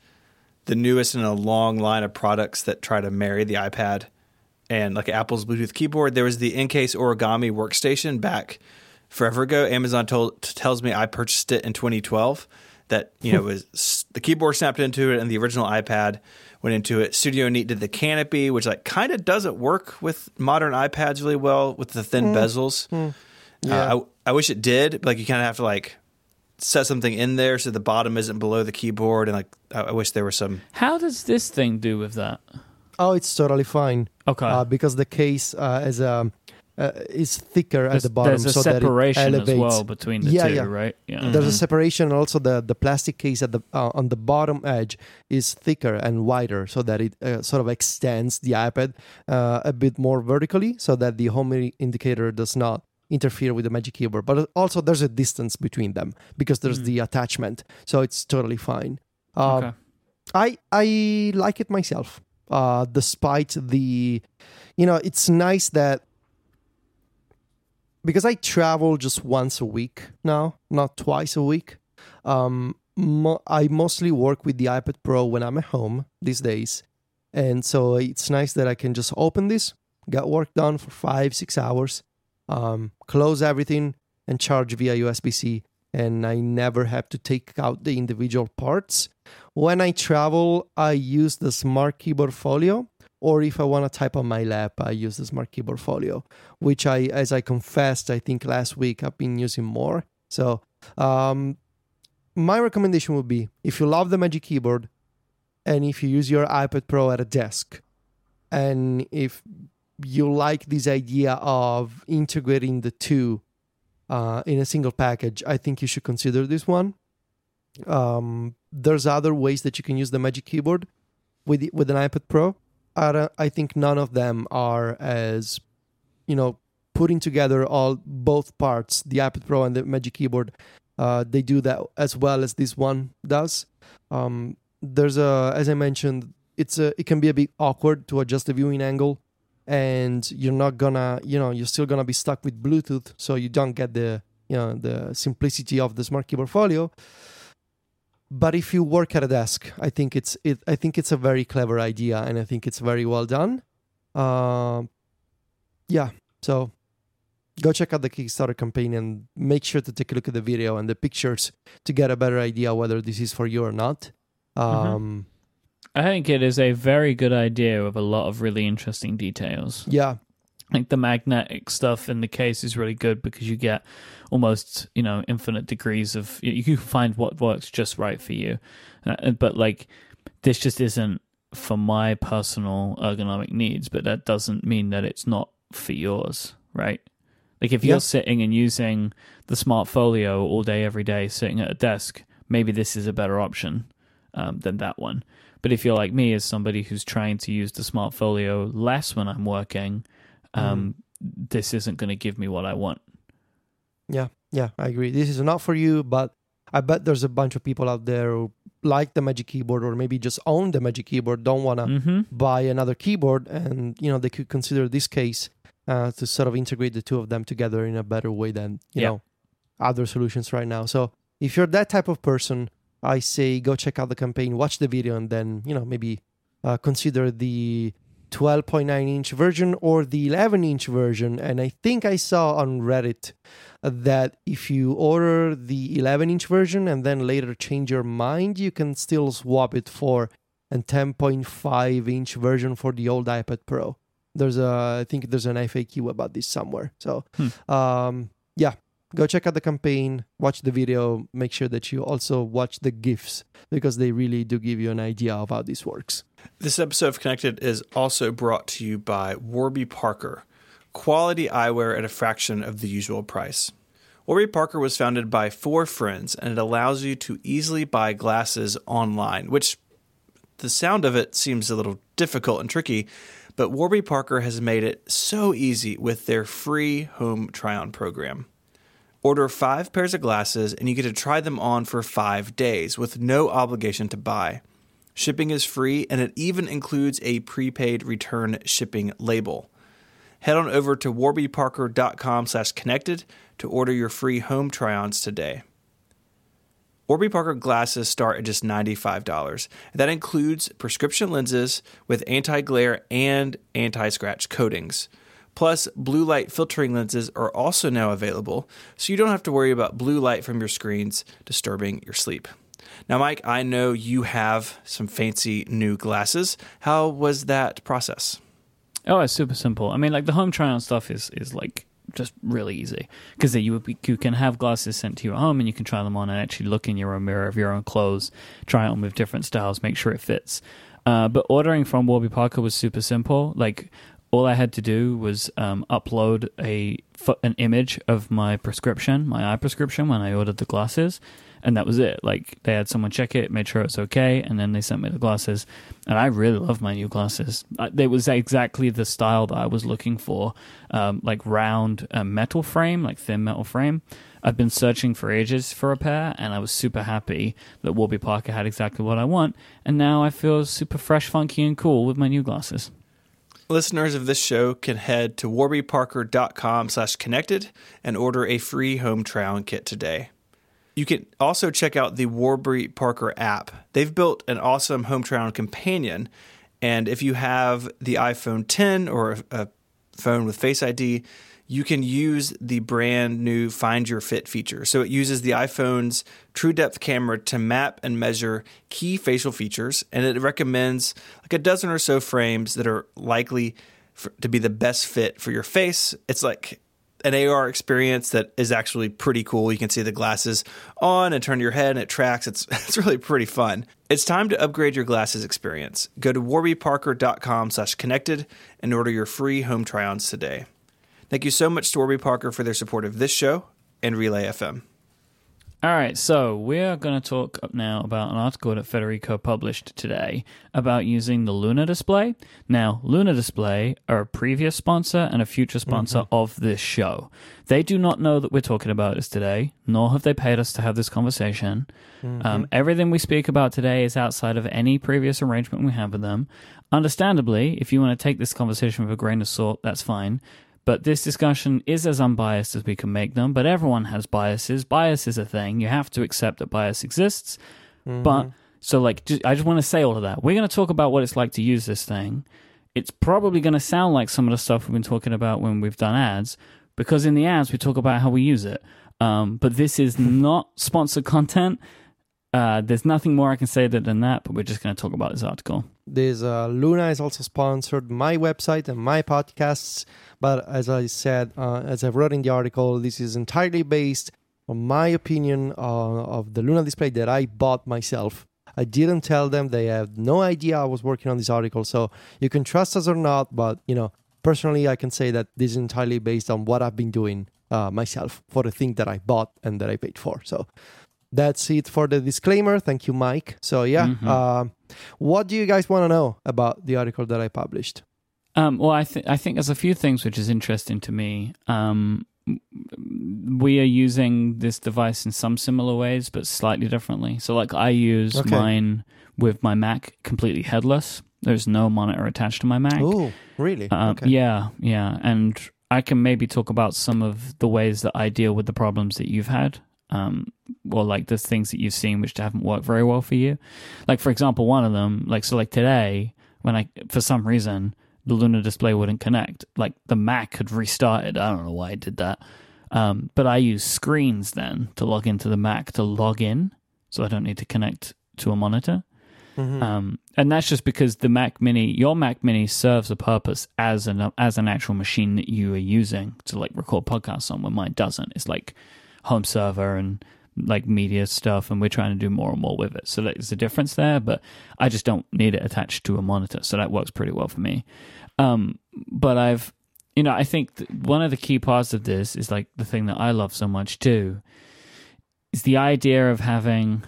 the newest in a long line of products that try to marry the iPad and like Apple's Bluetooth keyboard. There was the Incase origami workstation back forever ago. Amazon told tells me I purchased it in 2012. That you know was the keyboard snapped into it and the original iPad went into it. Studio Neat did the canopy, which like kind of doesn't work with modern iPads really well with the thin bezels. Yeah. Uh, I, I wish it did. But like you kind of have to like set something in there so the bottom isn't below the keyboard, and like I, I wish there was some. How does this thing do with that? oh it's totally fine Okay. uh, because the case uh, is um uh, is thicker there's, at the bottom there's a so that it separation as elevates well between the Yeah, two, yeah. right? Yeah. There's a Mhm. separation. Also, the the plastic case at the uh, on the bottom edge is thicker and wider, so that it uh, sort of extends the iPad uh, a bit more vertically, so that the home indicator does not interfere with the Magic Keyboard. But also, there's a distance between them because there's Mm. the attachment, so it's totally fine. Uh, okay. I I like it myself. Uh, despite the, you know, it's nice that because I travel just once a week now, not twice a week. Um, mo- I mostly work with the iPad Pro when I'm at home these days, and so it's nice that I can just open this, get work done for five six hours, um, close everything, and charge via USB C. And I never have to take out the individual parts. When I travel, I use the Smart Keyboard Folio, or if I want to type on my lap, I use the Smart Keyboard Folio, which I, as I confessed, I think last week I've been using more. So, um, my recommendation would be if you love the Magic Keyboard, and if you use your iPad Pro at a desk, and if you like this idea of integrating the two uh, in a single package, I think you should consider this one. Um, there's other ways that you can use the Magic Keyboard with with an iPad Pro. I, I think none of them are as, you know, putting together all both parts, the iPad Pro and the Magic Keyboard. Uh, they do that as well as this one does. Um, there's a, as I mentioned, it's a it can be a bit awkward to adjust the viewing angle, and you're not gonna, you know, you're still gonna be stuck with Bluetooth, so you don't get the, you know, the simplicity of the Smart Keyboard Folio but if you work at a desk i think it's it i think it's a very clever idea and i think it's very well done. Um yeah so go check out the kickstarter campaign and make sure to take a look at the video and the pictures to get a better idea whether this is for you or not. Um I think it is a very good idea with a lot of really interesting details. yeah Like the magnetic stuff in the case is really good because you get almost, you know, infinite degrees of you can find what works just right for you. Uh, but like this just isn't for my personal ergonomic needs, but that doesn't mean that it's not for yours, right? Like if you're sitting and using the smart folio all day every day sitting at a desk, maybe this is a better option um, than that one. But if you're like me, as somebody who's trying to use the smart folio less when I'm working, um, this isn't going to give me what I want. Yeah, yeah, I agree. This is not for you, but I bet there's a bunch of people out there who like the Magic Keyboard or maybe just own the Magic Keyboard, don't want to Mm-hmm. buy another keyboard, and you know they could consider this case uh, to sort of integrate the two of them together in a better way than you Yeah. know other solutions right now. So if you're that type of person, I say go check out the campaign, watch the video, and then you know maybe uh, consider the 12.9 inch version or the 11 inch version. And I think I saw on Reddit that if you order the 11 inch version and then later change your mind, you can still swap it for a 10.5 inch version for the old iPad Pro. There's a, I think there's an FAQ about this somewhere. So, um, yeah, go check out the campaign, watch the video, make sure that you also watch the GIFs because they really do give you an idea of how this works. This episode of Connected is also brought to you by Warby Parker, quality eyewear at a fraction of the usual price. Warby Parker was founded by four friends, and it allows you to easily buy glasses online, which the sound of it seems a little difficult and tricky, but Warby Parker has made it so easy with their free home try on program. Order five pairs of glasses, and you get to try them on for five days with no obligation to buy. Shipping is free, and it even includes a prepaid return shipping label. Head on over to warbyparker.com slash connected to order your free home try-ons today. Warby Parker glasses start at just $95. That includes prescription lenses with anti-glare and anti-scratch coatings. Plus, blue light filtering lenses are also now available, so you don't have to worry about blue light from your screens disturbing your sleep. Now, Myke, I know you have some fancy new glasses. How was that process? Oh, it's super simple. I mean, like the home try on stuff is is like just really easy because you you can have glasses sent to your home and you can try them on and actually look in your own mirror of your own clothes, try on with different styles, make sure it fits. Uh, but ordering from Warby Parker was super simple. Like all I had to do was um, upload a an image of my prescription, my eye prescription, when I ordered the glasses, and that was it. Like they had someone check it, made sure it's okay, and then they sent me the glasses. And I really love my new glasses. They was exactly the style that I was looking for, um, like round uh, metal frame, like thin metal frame. I've been searching for ages for a pair, and I was super happy that Warby Parker had exactly what I want. And now I feel super fresh, funky, and cool with my new glasses. Listeners of this show can head to warbyparker.com slash connected and order a free home try-on kit today. You can also check out the Warby Parker app. They've built an awesome home on companion. And if you have the iPhone 10 or a phone with Face ID, you can use the brand new Find Your Fit feature. So it uses the iPhone's true depth camera to map and measure key facial features, and it recommends like a dozen or so frames that are likely for, to be the best fit for your face. It's like an AR experience that is actually pretty cool. You can see the glasses on and turn your head and it tracks. It's it's really pretty fun. It's time to upgrade your glasses experience. Go to warbyparker.com slash connected and order your free home try-ons today. Thank you so much to Warby Parker for their support of this show and Relay FM. All right, so we're going to talk up now about an article that Federico published today about using the Luna display. Now, Luna display are a previous sponsor and a future sponsor mm-hmm. of this show. They do not know that we're talking about this today, nor have they paid us to have this conversation. Mm-hmm. Um, everything we speak about today is outside of any previous arrangement we have with them. Understandably, if you want to take this conversation with a grain of salt, that's fine. But this discussion is as unbiased as we can make them, but everyone has biases. Bias is a thing. You have to accept that bias exists. Mm-hmm. But so, like, I just want to say all of that. We're going to talk about what it's like to use this thing. It's probably going to sound like some of the stuff we've been talking about when we've done ads, because in the ads, we talk about how we use it. Um, but this is not sponsored content. Uh, there's nothing more I can say than that, but we're just going to talk about this article. This uh, Luna is also sponsored my website and my podcasts. But as I said, uh, as I wrote in the article, this is entirely based on my opinion uh, of the Luna display that I bought myself. I didn't tell them; they have no idea I was working on this article. So you can trust us or not, but you know, personally, I can say that this is entirely based on what I've been doing uh, myself for the thing that I bought and that I paid for. So that's it for the disclaimer. Thank you, Myke. So yeah, mm-hmm. uh, what do you guys want to know about the article that I published? Um, well, I think I think there's a few things which is interesting to me. Um, we are using this device in some similar ways, but slightly differently. So, like, I use okay. mine with my Mac completely headless. There's no monitor attached to my Mac. Oh, really? Uh, okay. Yeah, yeah. And I can maybe talk about some of the ways that I deal with the problems that you've had. Um, or like the things that you've seen which haven't worked very well for you. Like, for example, one of them, like, so like today, when I, for some reason, the Luna display wouldn't connect. Like the Mac had restarted. I don't know why it did that. Um, but I use screens then to log into the Mac to log in, so I don't need to connect to a monitor. Mm-hmm. Um, and that's just because the Mac Mini, your Mac Mini, serves a purpose as an as an actual machine that you are using to like record podcasts on. When mine doesn't, it's like home server and like media stuff, and we're trying to do more and more with it. So there's a difference there, but I just don't need it attached to a monitor, so that works pretty well for me. Um, but I've, you know, I think one of the key parts of this is like the thing that I love so much too, is the idea of having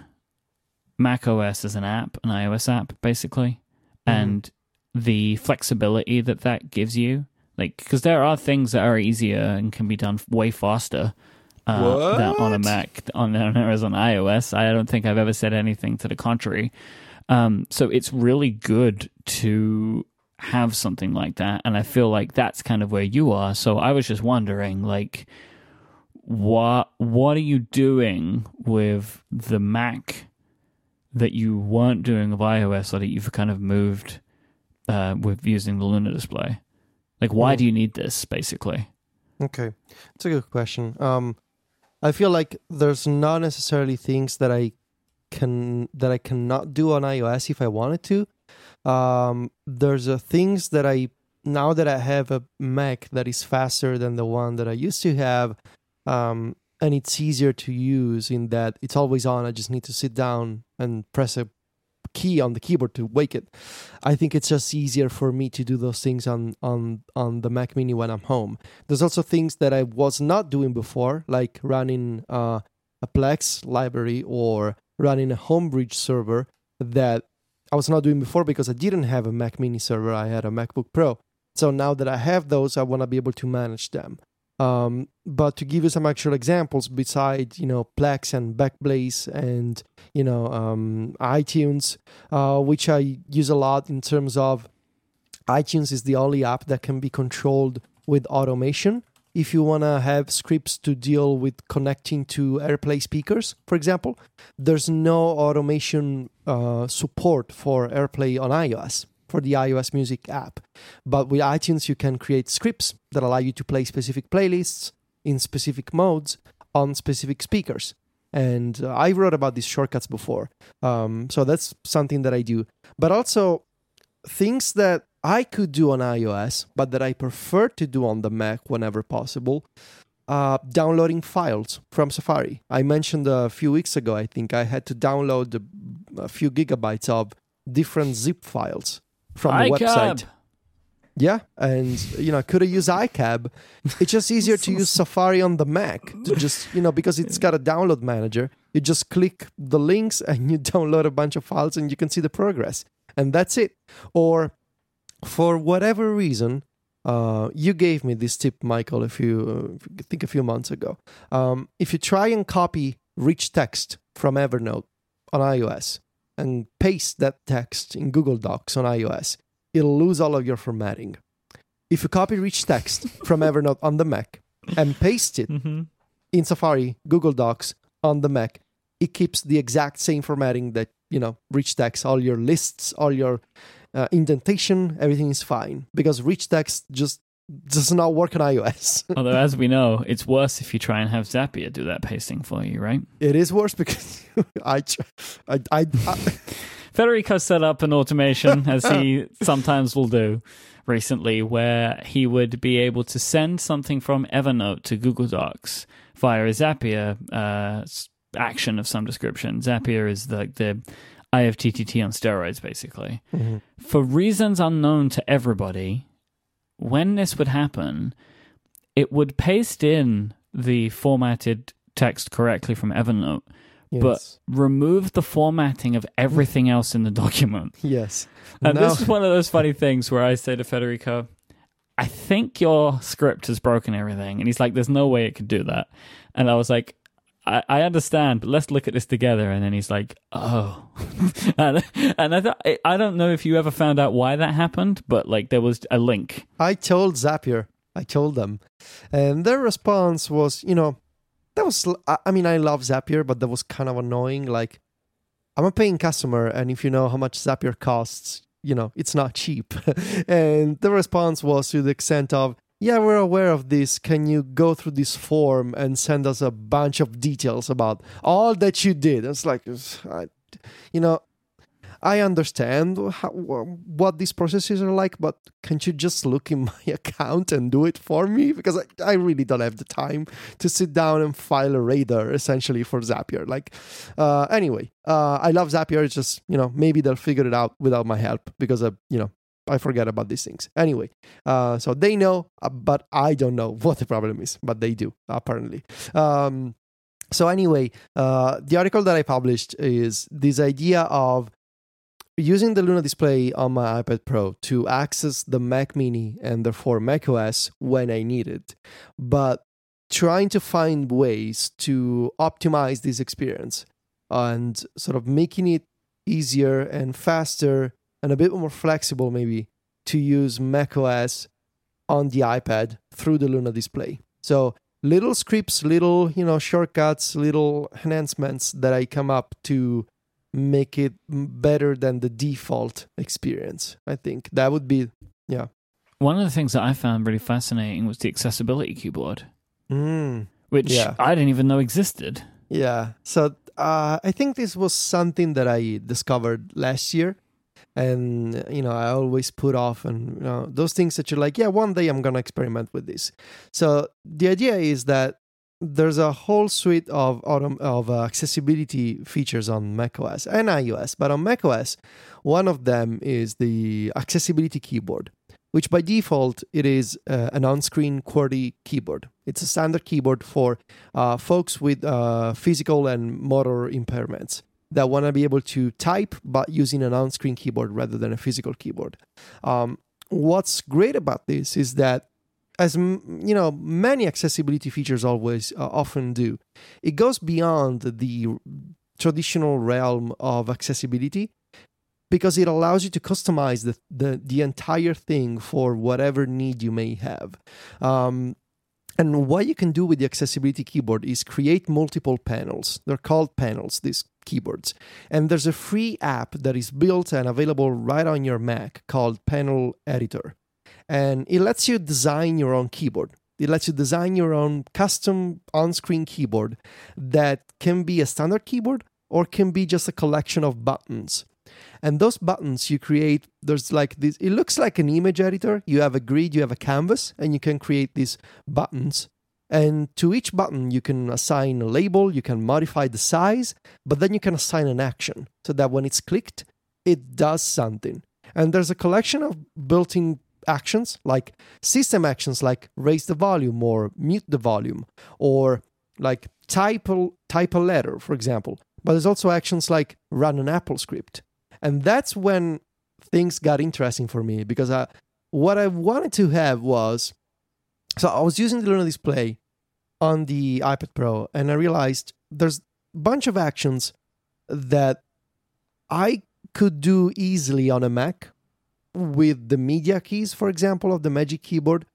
Mac OS as an app, an iOS app, basically, mm-hmm. and the flexibility that that gives you. Like, because there are things that are easier and can be done way faster uh, than on a Mac on, on on iOS. I don't think I've ever said anything to the contrary. Um, so it's really good to have something like that and i feel like that's kind of where you are. So i was just wondering like what what are you doing with the mac that you weren't doing with ios or that you've kind of moved uh, with using the luna display? Like why do you need this basically? Okay. It's a good question. Um i feel like there's not necessarily things that i can that i cannot do on ios if i wanted to um, there's uh, things that I now that I have a Mac that is faster than the one that I used to have, um, and it's easier to use in that it's always on. I just need to sit down and press a key on the keyboard to wake it. I think it's just easier for me to do those things on on on the Mac Mini when I'm home. There's also things that I was not doing before, like running uh, a Plex library or running a Homebridge server that I was not doing before because I didn't have a Mac Mini server. I had a MacBook Pro. So now that I have those, I want to be able to manage them. Um, but to give you some actual examples, besides you know Plex and Backblaze and you know um, iTunes, uh, which I use a lot in terms of iTunes is the only app that can be controlled with automation. if you want to have scripts to deal with connecting to AirPlay speakers, for example, there's no automation uh, support for AirPlay on iOS for the iOS Music app. But with iTunes, you can create scripts that allow you to play specific playlists in specific modes on specific speakers. And uh, I wrote about these shortcuts before. Um, so that's something that I do. But also, things that I could do on iOS, but that I prefer to do on the Mac whenever possible. Uh, downloading files from Safari. I mentioned a few weeks ago, I think I had to download a, a few gigabytes of different zip files from the iCab. website. Yeah, and you know, could have used iCab. It's just easier to use Safari on the Mac to just you know because it's got a download manager. You just click the links and you download a bunch of files and you can see the progress, and that's it. Or for whatever reason, uh, you gave me this tip, Michael, a few uh, I think a few months ago. Um, if you try and copy rich text from Evernote on iOS and paste that text in Google Docs on iOS, it'll lose all of your formatting. If you copy rich text from Evernote on the Mac and paste it Mm-hmm. in Safari, Google Docs on the Mac, it keeps the exact same formatting that, you know, rich text, all your lists, all your uh, indentation, everything is fine because rich text just does not work on iOS. Although, as we know, it's worse if you try and have Zapier do that pasting for you, right? it is worse because I, I, I, I Federico set up an automation, as he sometimes will do recently, where he would be able to send something from Evernote to Google Docs via a Zapier uh, action of some description. Zapier is like the IFTTT on steroids, basically. Mhm. For reasons unknown to everybody, when this would happen, it would paste in the formatted text correctly from Evernote But- remove the formatting of everything else in the document. yes. And Now- this is one of those funny things where I say to Federico, I think your script has broken everything. And he's like, there's no way it could do that. And I was like, I, I understand, but let's look at this together. And then he's like, oh. and and I, I don't know if you ever found out why that happened, but like there was a link. I told Zapier, I told them, and their response was, you know, that was. I mean, I love Zapier, but that was kind of annoying. Like, I'm a paying customer, and if you know how much Zapier costs, you know it's not cheap. and the response was to the extent of, "Yeah, we're aware of this. Can you go through this form and send us a bunch of details about all that you did?" It's like, you know. I understand how, what these processes are like, but can't you just look in my account and do it for me? Because I, I really don't have the time to sit down and file a radar essentially for Zapier. Like, uh, anyway, uh, I love Zapier. It's just, you know, maybe they'll figure it out without my help because, I, you know, I forget about these things. Anyway, uh, so they know, uh, but I don't know what the problem is, but they do, apparently. Um, so, anyway, uh, the article that I published is this idea of using the Luna display on my iPad Pro to access the Mac Mini and therefore macOS when I need it, but trying to find ways to optimize this experience and sort of making it easier and faster and a bit more flexible, maybe, to use macOS on the iPad through the Luna display. So little scripts, little you know shortcuts, little enhancements that I come up to make it better than the default experience. I think that would be yeah. One of the things that I found really fascinating was the accessibility keyboard, Mm, which Yeah. I didn't even know existed. yeah. So uh, I think this was something that I discovered last year. And you know, I always put off and you know those things that you're like, yeah, one day I'm gonna experiment with this. So the idea is that there's a whole suite of autom- of uh, accessibility features on macOS and iOS, but on macOS, one of them is the accessibility keyboard, which by default it is uh, an on-screen QWERTY keyboard. It's a standard keyboard for uh, folks with uh, physical and motor impairments that want to be able to type but using an on-screen keyboard rather than a physical keyboard. Um, what's great about this is that as you know many accessibility features always uh, often do it goes beyond the traditional realm of accessibility because it allows you to customize the, the, the entire thing for whatever need you may have um, And what you can do with the accessibility keyboard is create multiple panels. They're called panels, these keyboards. And there's a free app that is built and available right on your Mac called Panel Editor. And it lets you design your own keyboard. It lets you design your own custom on screen keyboard that can be a standard keyboard or can be just a collection of buttons. And those buttons you create, there's like this, it looks like an image editor. You have a grid, you have a canvas, and you can create these buttons. And to each button, you can assign a label, you can modify the size, but then you can assign an action so that when it's clicked, it does something. And there's a collection of built in actions like system actions like raise the volume or mute the volume or like type a, type a letter, for example. But there's also actions like run an Apple script. And that's when things got interesting for me because I, what I wanted to have was so I was using the Luna display on the iPad Pro and I realized there's a bunch of actions that I could do easily on a Mac with the media keys, for example, of the Magic Keyboard.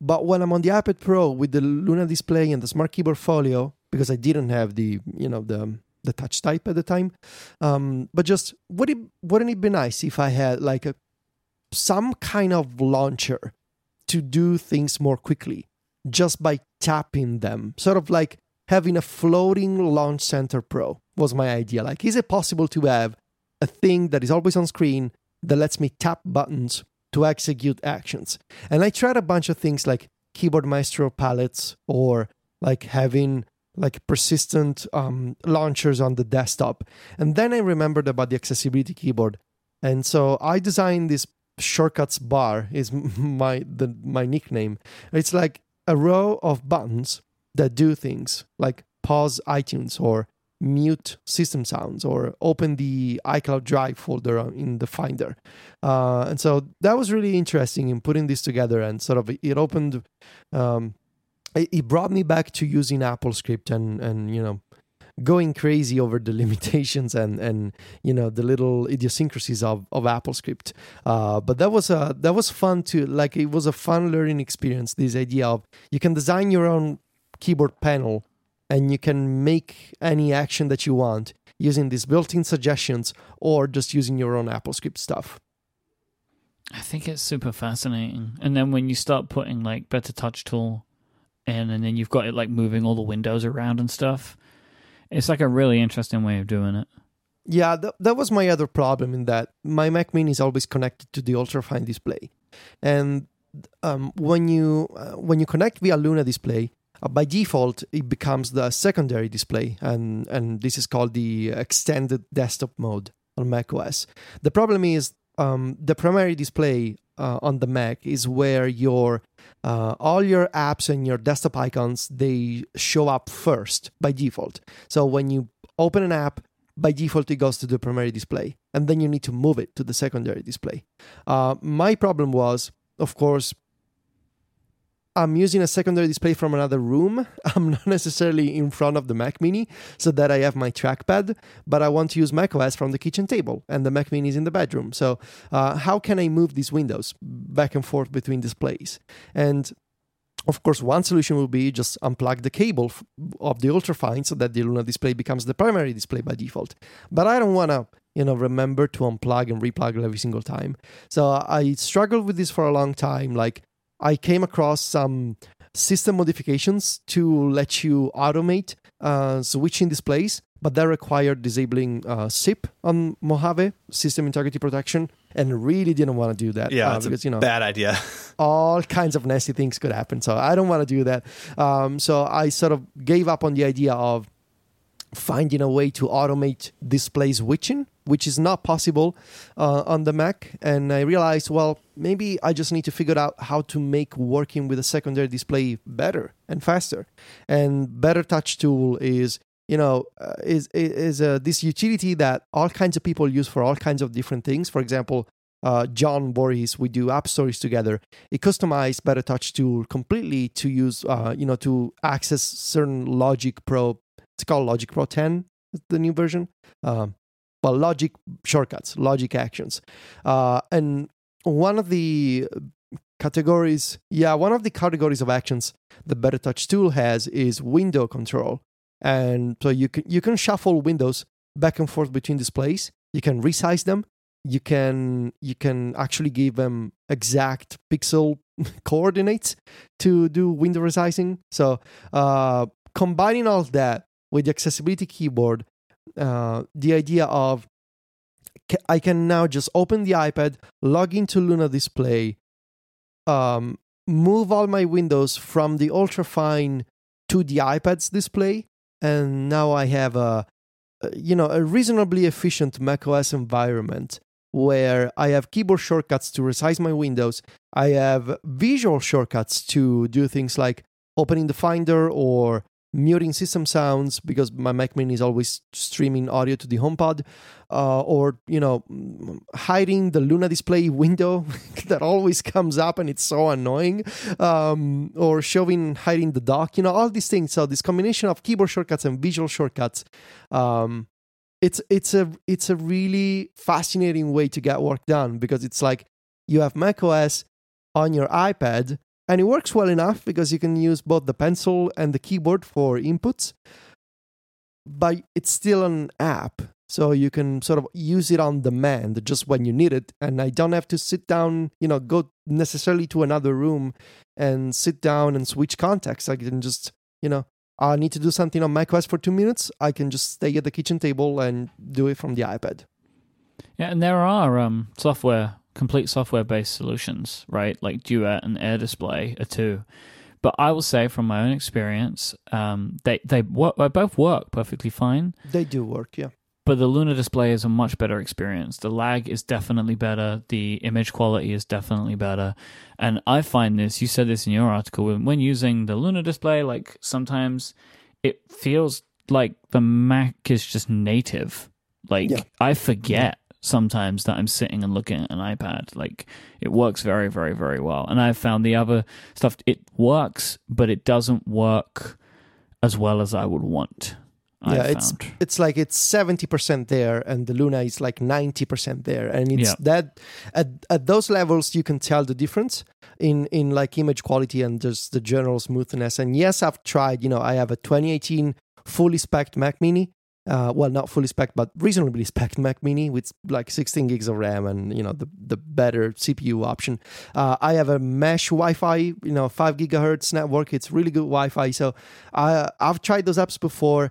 But when I'm on the iPad Pro with the Luna display and the Smart Keyboard Folio, because I didn't have the you know the the touch type at the time, um, but just would it wouldn't it be nice if I had like a some kind of launcher to do things more quickly just by tapping them, sort of like having a floating launch center pro was my idea. Like, is it possible to have a thing that is always on screen that lets me tap buttons to execute actions? And I tried a bunch of things like Keyboard Maestro palettes or like having like persistent um, launchers on the desktop. And then I remembered about the accessibility keyboard. And so I designed this shortcuts bar is my the my nickname. It's like a row of buttons that do things like pause iTunes or mute system sounds or open the iCloud Drive folder in the Finder. Uh, and so that was really interesting in putting this together and sort of it opened, um, it, brought me back to using Apple Script and, and, you know, going crazy over the limitations and and you know the little idiosyncrasies of of AppleScript. Uh, but that was a that was fun to like it was a fun learning experience. This idea of you can design your own keyboard panel and you can make any action that you want using these built-in suggestions or just using your own AppleScript stuff. I think it's super fascinating. And then when you start putting like Better Touch Tool in, and then you've got it like moving all the windows around and stuff, it's like a really interesting way of doing it. Yeah, th- that was my other problem in that my Mac Mini is always connected to the ultrafine display, and um, when you uh, when you connect via Luna display, uh, by default it becomes the secondary display, and and this is called the extended desktop mode on Mac OS. The problem is um, the primary display uh, on the Mac is where your uh, all your apps and your desktop icons they show up first by default. So when you open an app, by default it goes to the primary display, and then you need to move it to the secondary display. Uh, my problem was, of course, I'm using a secondary display from another room. I'm not necessarily in front of the Mac Mini so that I have my trackpad, but I want to use macOS from the kitchen table and the Mac Mini is in the bedroom. So, uh, how can I move these windows back and forth between displays? And of course, one solution will be just unplug the cable of the ultrafine so that the Luna display becomes the primary display by default. But I don't want to you know remember to unplug and replug every single time so i struggled with this for a long time like I came across some system modifications to let you automate uh, switching displays, but that required disabling uh, SIP on Mojave, System Integrity Protection, and really didn't want to do that. Yeah, uh, it's because a you know bad idea. all kinds of nasty things could happen. So I don't want to do that. Um, so I sort of gave up on the idea of finding a way to automate display switching, which is not possible uh, on the Mac. And I realized, well, maybe I just need to figure out how to make working with a secondary display better and faster. And Better Touch Tool is you know uh, is is uh, this utility that all kinds of people use for all kinds of different things. For example. Uh, John Voorhees, we do AppStories together. He customized Better Touch tool completely to use, uh, you know, to access certain Logic Pro it's called Logic Pro 10, the new version. Um, well, Logic shortcuts, Logic actions. Uh, and one of the categories. Yeah, one of the categories of actions the Better Touch tool has is window control, and so you can you can shuffle windows back and forth between displays. You can resize them. You can you can actually give them exact pixel coordinates to do window resizing. So uh, combining all that with the accessibility keyboard, uh, the idea of I can now just open the iPad, log into Luna Display, um, move all my windows from the ultrafine to the iPad's display, and now I have a you know a reasonably efficient macOS environment where I have keyboard shortcuts to resize my windows. I have visual shortcuts to do things like opening the Finder or muting system sounds because my Mac Mini is always streaming audio to the HomePod, uh, or you know, hiding the Luna display window that always comes up and it's so annoying, um, or showing hiding the dock. You know, all these things. So this combination of keyboard shortcuts and visual shortcuts. Um, it's it's a it's a really fascinating way to get work done because it's like you have macOS on your iPad and it works well enough because you can use both the pencil and the keyboard for inputs but it's still an app so you can sort of use it on demand just when you need it. And i don't have to sit down you know go necessarily to another room and sit down and switch contexts i can just you know i need to do something on my quest for two minutes. I can just stay at the kitchen table and do it from the ipad. Yeah, and there are um, software, complete software-based solutions, right? Like Duet and Air Display are two. But I will say, from my own experience, um, they they work, they both work perfectly fine. they do work yeah But the Luna display is a much better experience. The lag is definitely better. The image quality is definitely better. And I find this, you said this in your article, when, when using the Luna display, like sometimes it feels like the Mac is just native. Like Yeah. I forget sometimes that I'm sitting and looking at an iPad. Like it works very, very, very well. And I've found the other stuff, it works, but it doesn't work as well as I would want. Yeah, it's it's like it's seventy percent there, and the Luna is like ninety percent there, and it's Yeah. that at at those levels you can tell the difference in in like image quality and just the general smoothness. And yes, I've tried. You know, I have a 2018 fully spec Mac Mini. Uh, well, not fully spec, but reasonably spec Mac Mini with like 16 gigs of RAM and you know the the better CPU option. Uh, I have a mesh Wi-Fi, you know, five gigahertz network. It's really good Wi-Fi. So I've tried those apps before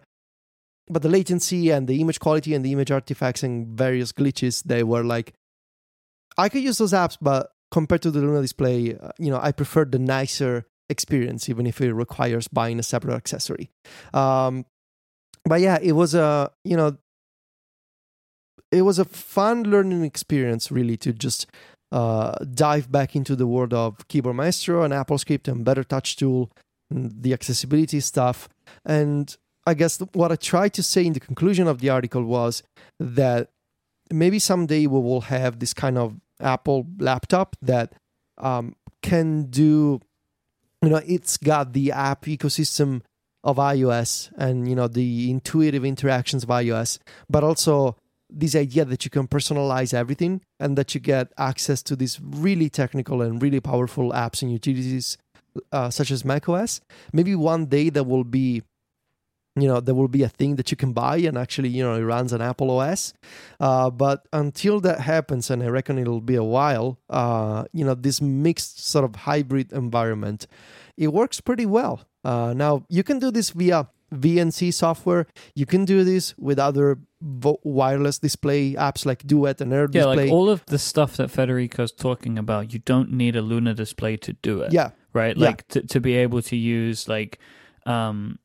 but the latency and the image quality and the image artifacts and various glitches they were like i could use those apps but compared to the luna display uh, you know i prefer the nicer experience even if it requires buying a separate accessory um but yeah it was a you know it was a fun learning experience really to just uh, dive back into the world of keyboard maestro and apple script and better touch tool and the accessibility stuff. And I guess what I tried to say in the conclusion of the article was that maybe someday we will have this kind of Apple laptop that um, can do, you know, it's got the app ecosystem of iOS and, you know, the intuitive interactions of iOS, but also this idea that you can personalize everything and that you get access to these really technical and really powerful apps and utilities uh, such as macOS. Maybe one day there will be you know there will be a thing that you can buy and actually you know it runs on apple os uh, but until that happens and i reckon it'll be a while uh, you know this mixed sort of hybrid environment it works pretty well uh, now you can do this via vnc software you can do this with other vo- wireless display apps like duet and air Yeah, display like all of the stuff that Federico's talking about, you don't need a Luna display to do it. yeah Right? Yeah. Like to, to be able to use like um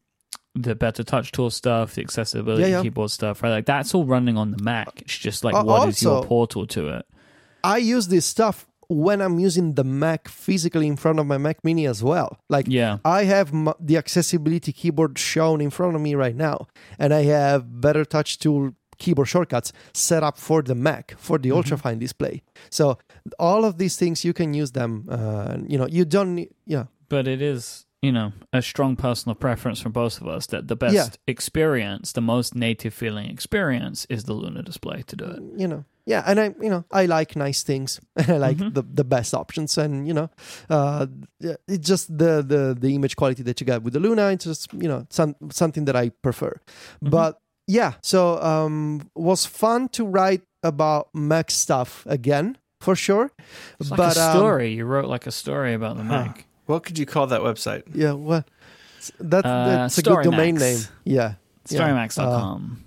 the better touch tool stuff, the accessibility Yeah, yeah. keyboard stuff, right? Like that's all running on the Mac. It's just like Uh, what is your portal to it? i use this stuff when i'm using the mac physically in front of my mac mini as well like Yeah. I have m- the accessibility keyboard shown in front of me right now, and I have Better Touch Tool keyboard shortcuts set up for the Mac for the ultrafine display. So all of these things you can use them. Uh, you know, you don't need. Yeah, But it is you know a strong personal preference from both of us that the best Yeah. experience, the most native feeling experience, is the Luna display to do it. you know yeah and i you know i like nice things and i like Mhm. the, the best options and you know uh it's just the the the image quality that you get with the luna it's just you know some something that i prefer Mhm. but yeah so um was fun to write about mac stuff again for sure It's like but a um, story. you wrote like a story about the Huh. Mac. What could you call that website? yeah what? that, Uh, that's a good domain StoryMax. name yeah Storymax.com.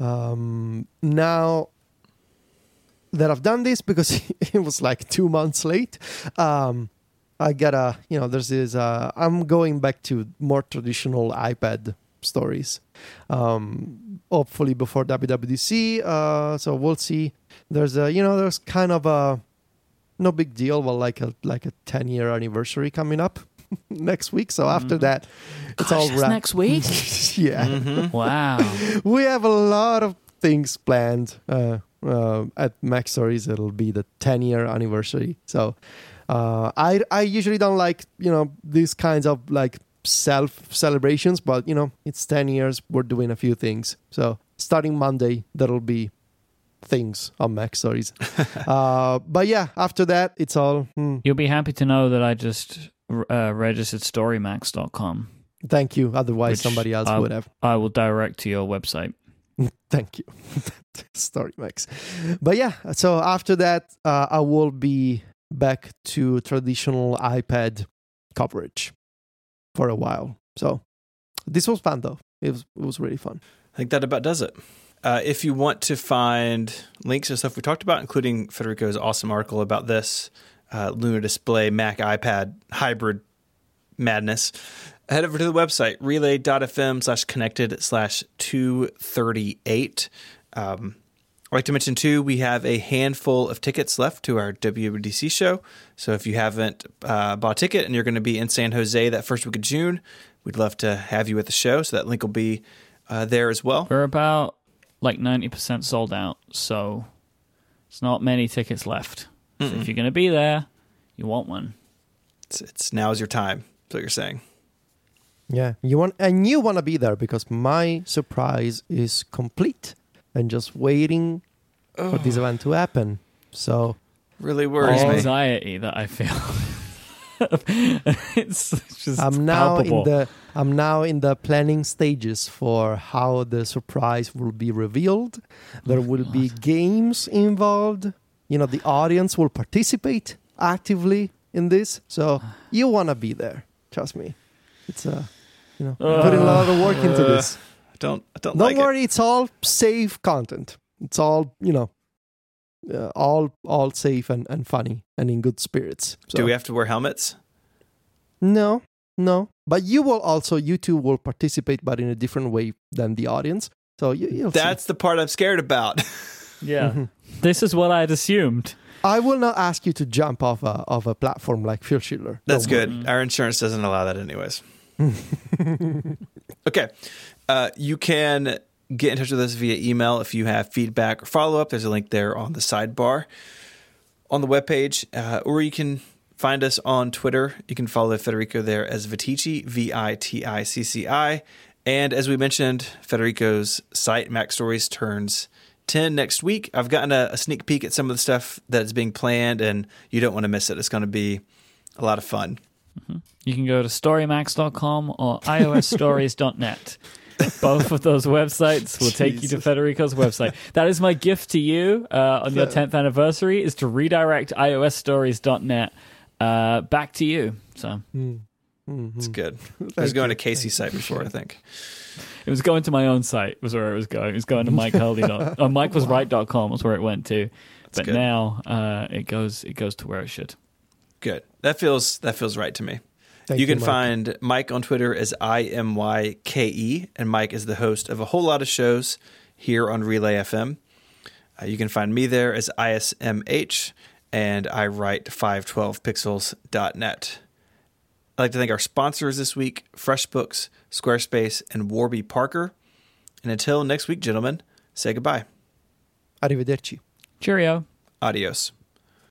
um, now that I've done this because it was like two months late, um, I gotta, you know, there's this, uh, I'm going back to more traditional iPad stories. Um, hopefully before WWDC. Uh, so we'll see. There's a, you know, there's kind of a, no big deal, Well, like a, like a 10 year anniversary coming up next week. So after Mhm. that, it's Gosh, all wrapped. next week. yeah Mhm. wow. we have a lot of things planned uh, uh, at MacStories. It'll be the 10 year anniversary. So uh, I I usually don't like you know these kinds of like self celebrations, but you know it's 10 years. We're doing a few things. So starting Monday, that'll be things on MacStories. uh, but yeah, after that, it's all. hmm, You'll be happy to know that I just uh, registered StoryMax.com. thank you. Otherwise, somebody else I- would have. I will direct to your website. Thank you. Story Max. But yeah, so after that, uh, I will be back to traditional iPad coverage for a while. So this was fun though. It was it was really fun. I think that about does it. Uh, if you want to find links to stuff we talked about, including Federico's awesome article about this uh, Luna Display Mac iPad hybrid madness, head over to the website relay.fm slash connected slash 238. Um, I'd like to mention too, we have a handful of tickets left to our WWDC show. So if you haven't uh, bought a ticket and you're going to be in San Jose that first week of June, we'd love to have you at the show. So that link will be uh, there as well. We're about like 90% sold out, so it's not many tickets left. So if you're going to be there, you want one. It's, it's now's your time. That's what you're saying. Yeah, you want and you want to be there because my surprise is complete and just waiting for this event to happen. So Really worries me. Anxiety that I feel. it's just I'm now palpable. in the I'm now in the planning stages for how the surprise will be revealed. There will be games involved. You know, the audience will participate actively in this. So you want to be there. Trust me. It's uh, you know, putting a lot of work into Uh, this. I don't. I don't, Don't like worry, it's all safe content. It's all you know, uh, all all safe and, and funny and in good spirits. So, Do we have to wear helmets? No, no. But you will also, you two will participate, but in a different way than the audience. So you, you'll see. That's the part I'm scared about. yeah. Mhm. This is what I'd assumed. I will not ask you to jump off a of a platform like Phil Schiller. That's Don't good. Mm. Our insurance doesn't allow that, anyways. Okay. Uh, you can get in touch with us via email if you have feedback or follow up. There's a link there on the sidebar on the webpage, uh, or you can find us on Twitter. You can follow Federico there as Viticci, V I T I C C I. And as we mentioned, Federico's site, MacStories, turns 10 next week. I've gotten a, a sneak peek at some of the stuff that is being planned, and you don't want to miss it. It's going to be a lot of fun. You can go to storymax.com or iosstories.net. Both of those websites will take you to Federico's website. That is my gift to you uh, on your 10th anniversary is to redirect iosstories.net uh, back to you. So Mm. Mhm. It's good. I was going to Casey's site before, I think. it was going to my own site was where it was going. It was going to Myke Hurley. dot- uh, MikeWasRight.com was where it went to. That's But good. now uh, it goes it goes to where it should. Good. That feels that feels right to me. Thank you can Myke. find Myke on Twitter as I M Y K E, and Myke is the host of a whole lot of shows here on Relay FM. Uh, you can find me there as ISMH, and I write 512pixels.net. I'd like to thank our sponsors this week FreshBooks, Squarespace, and Warby Parker. And until next week, gentlemen, say goodbye. Arrivederci. Cheerio. Adios.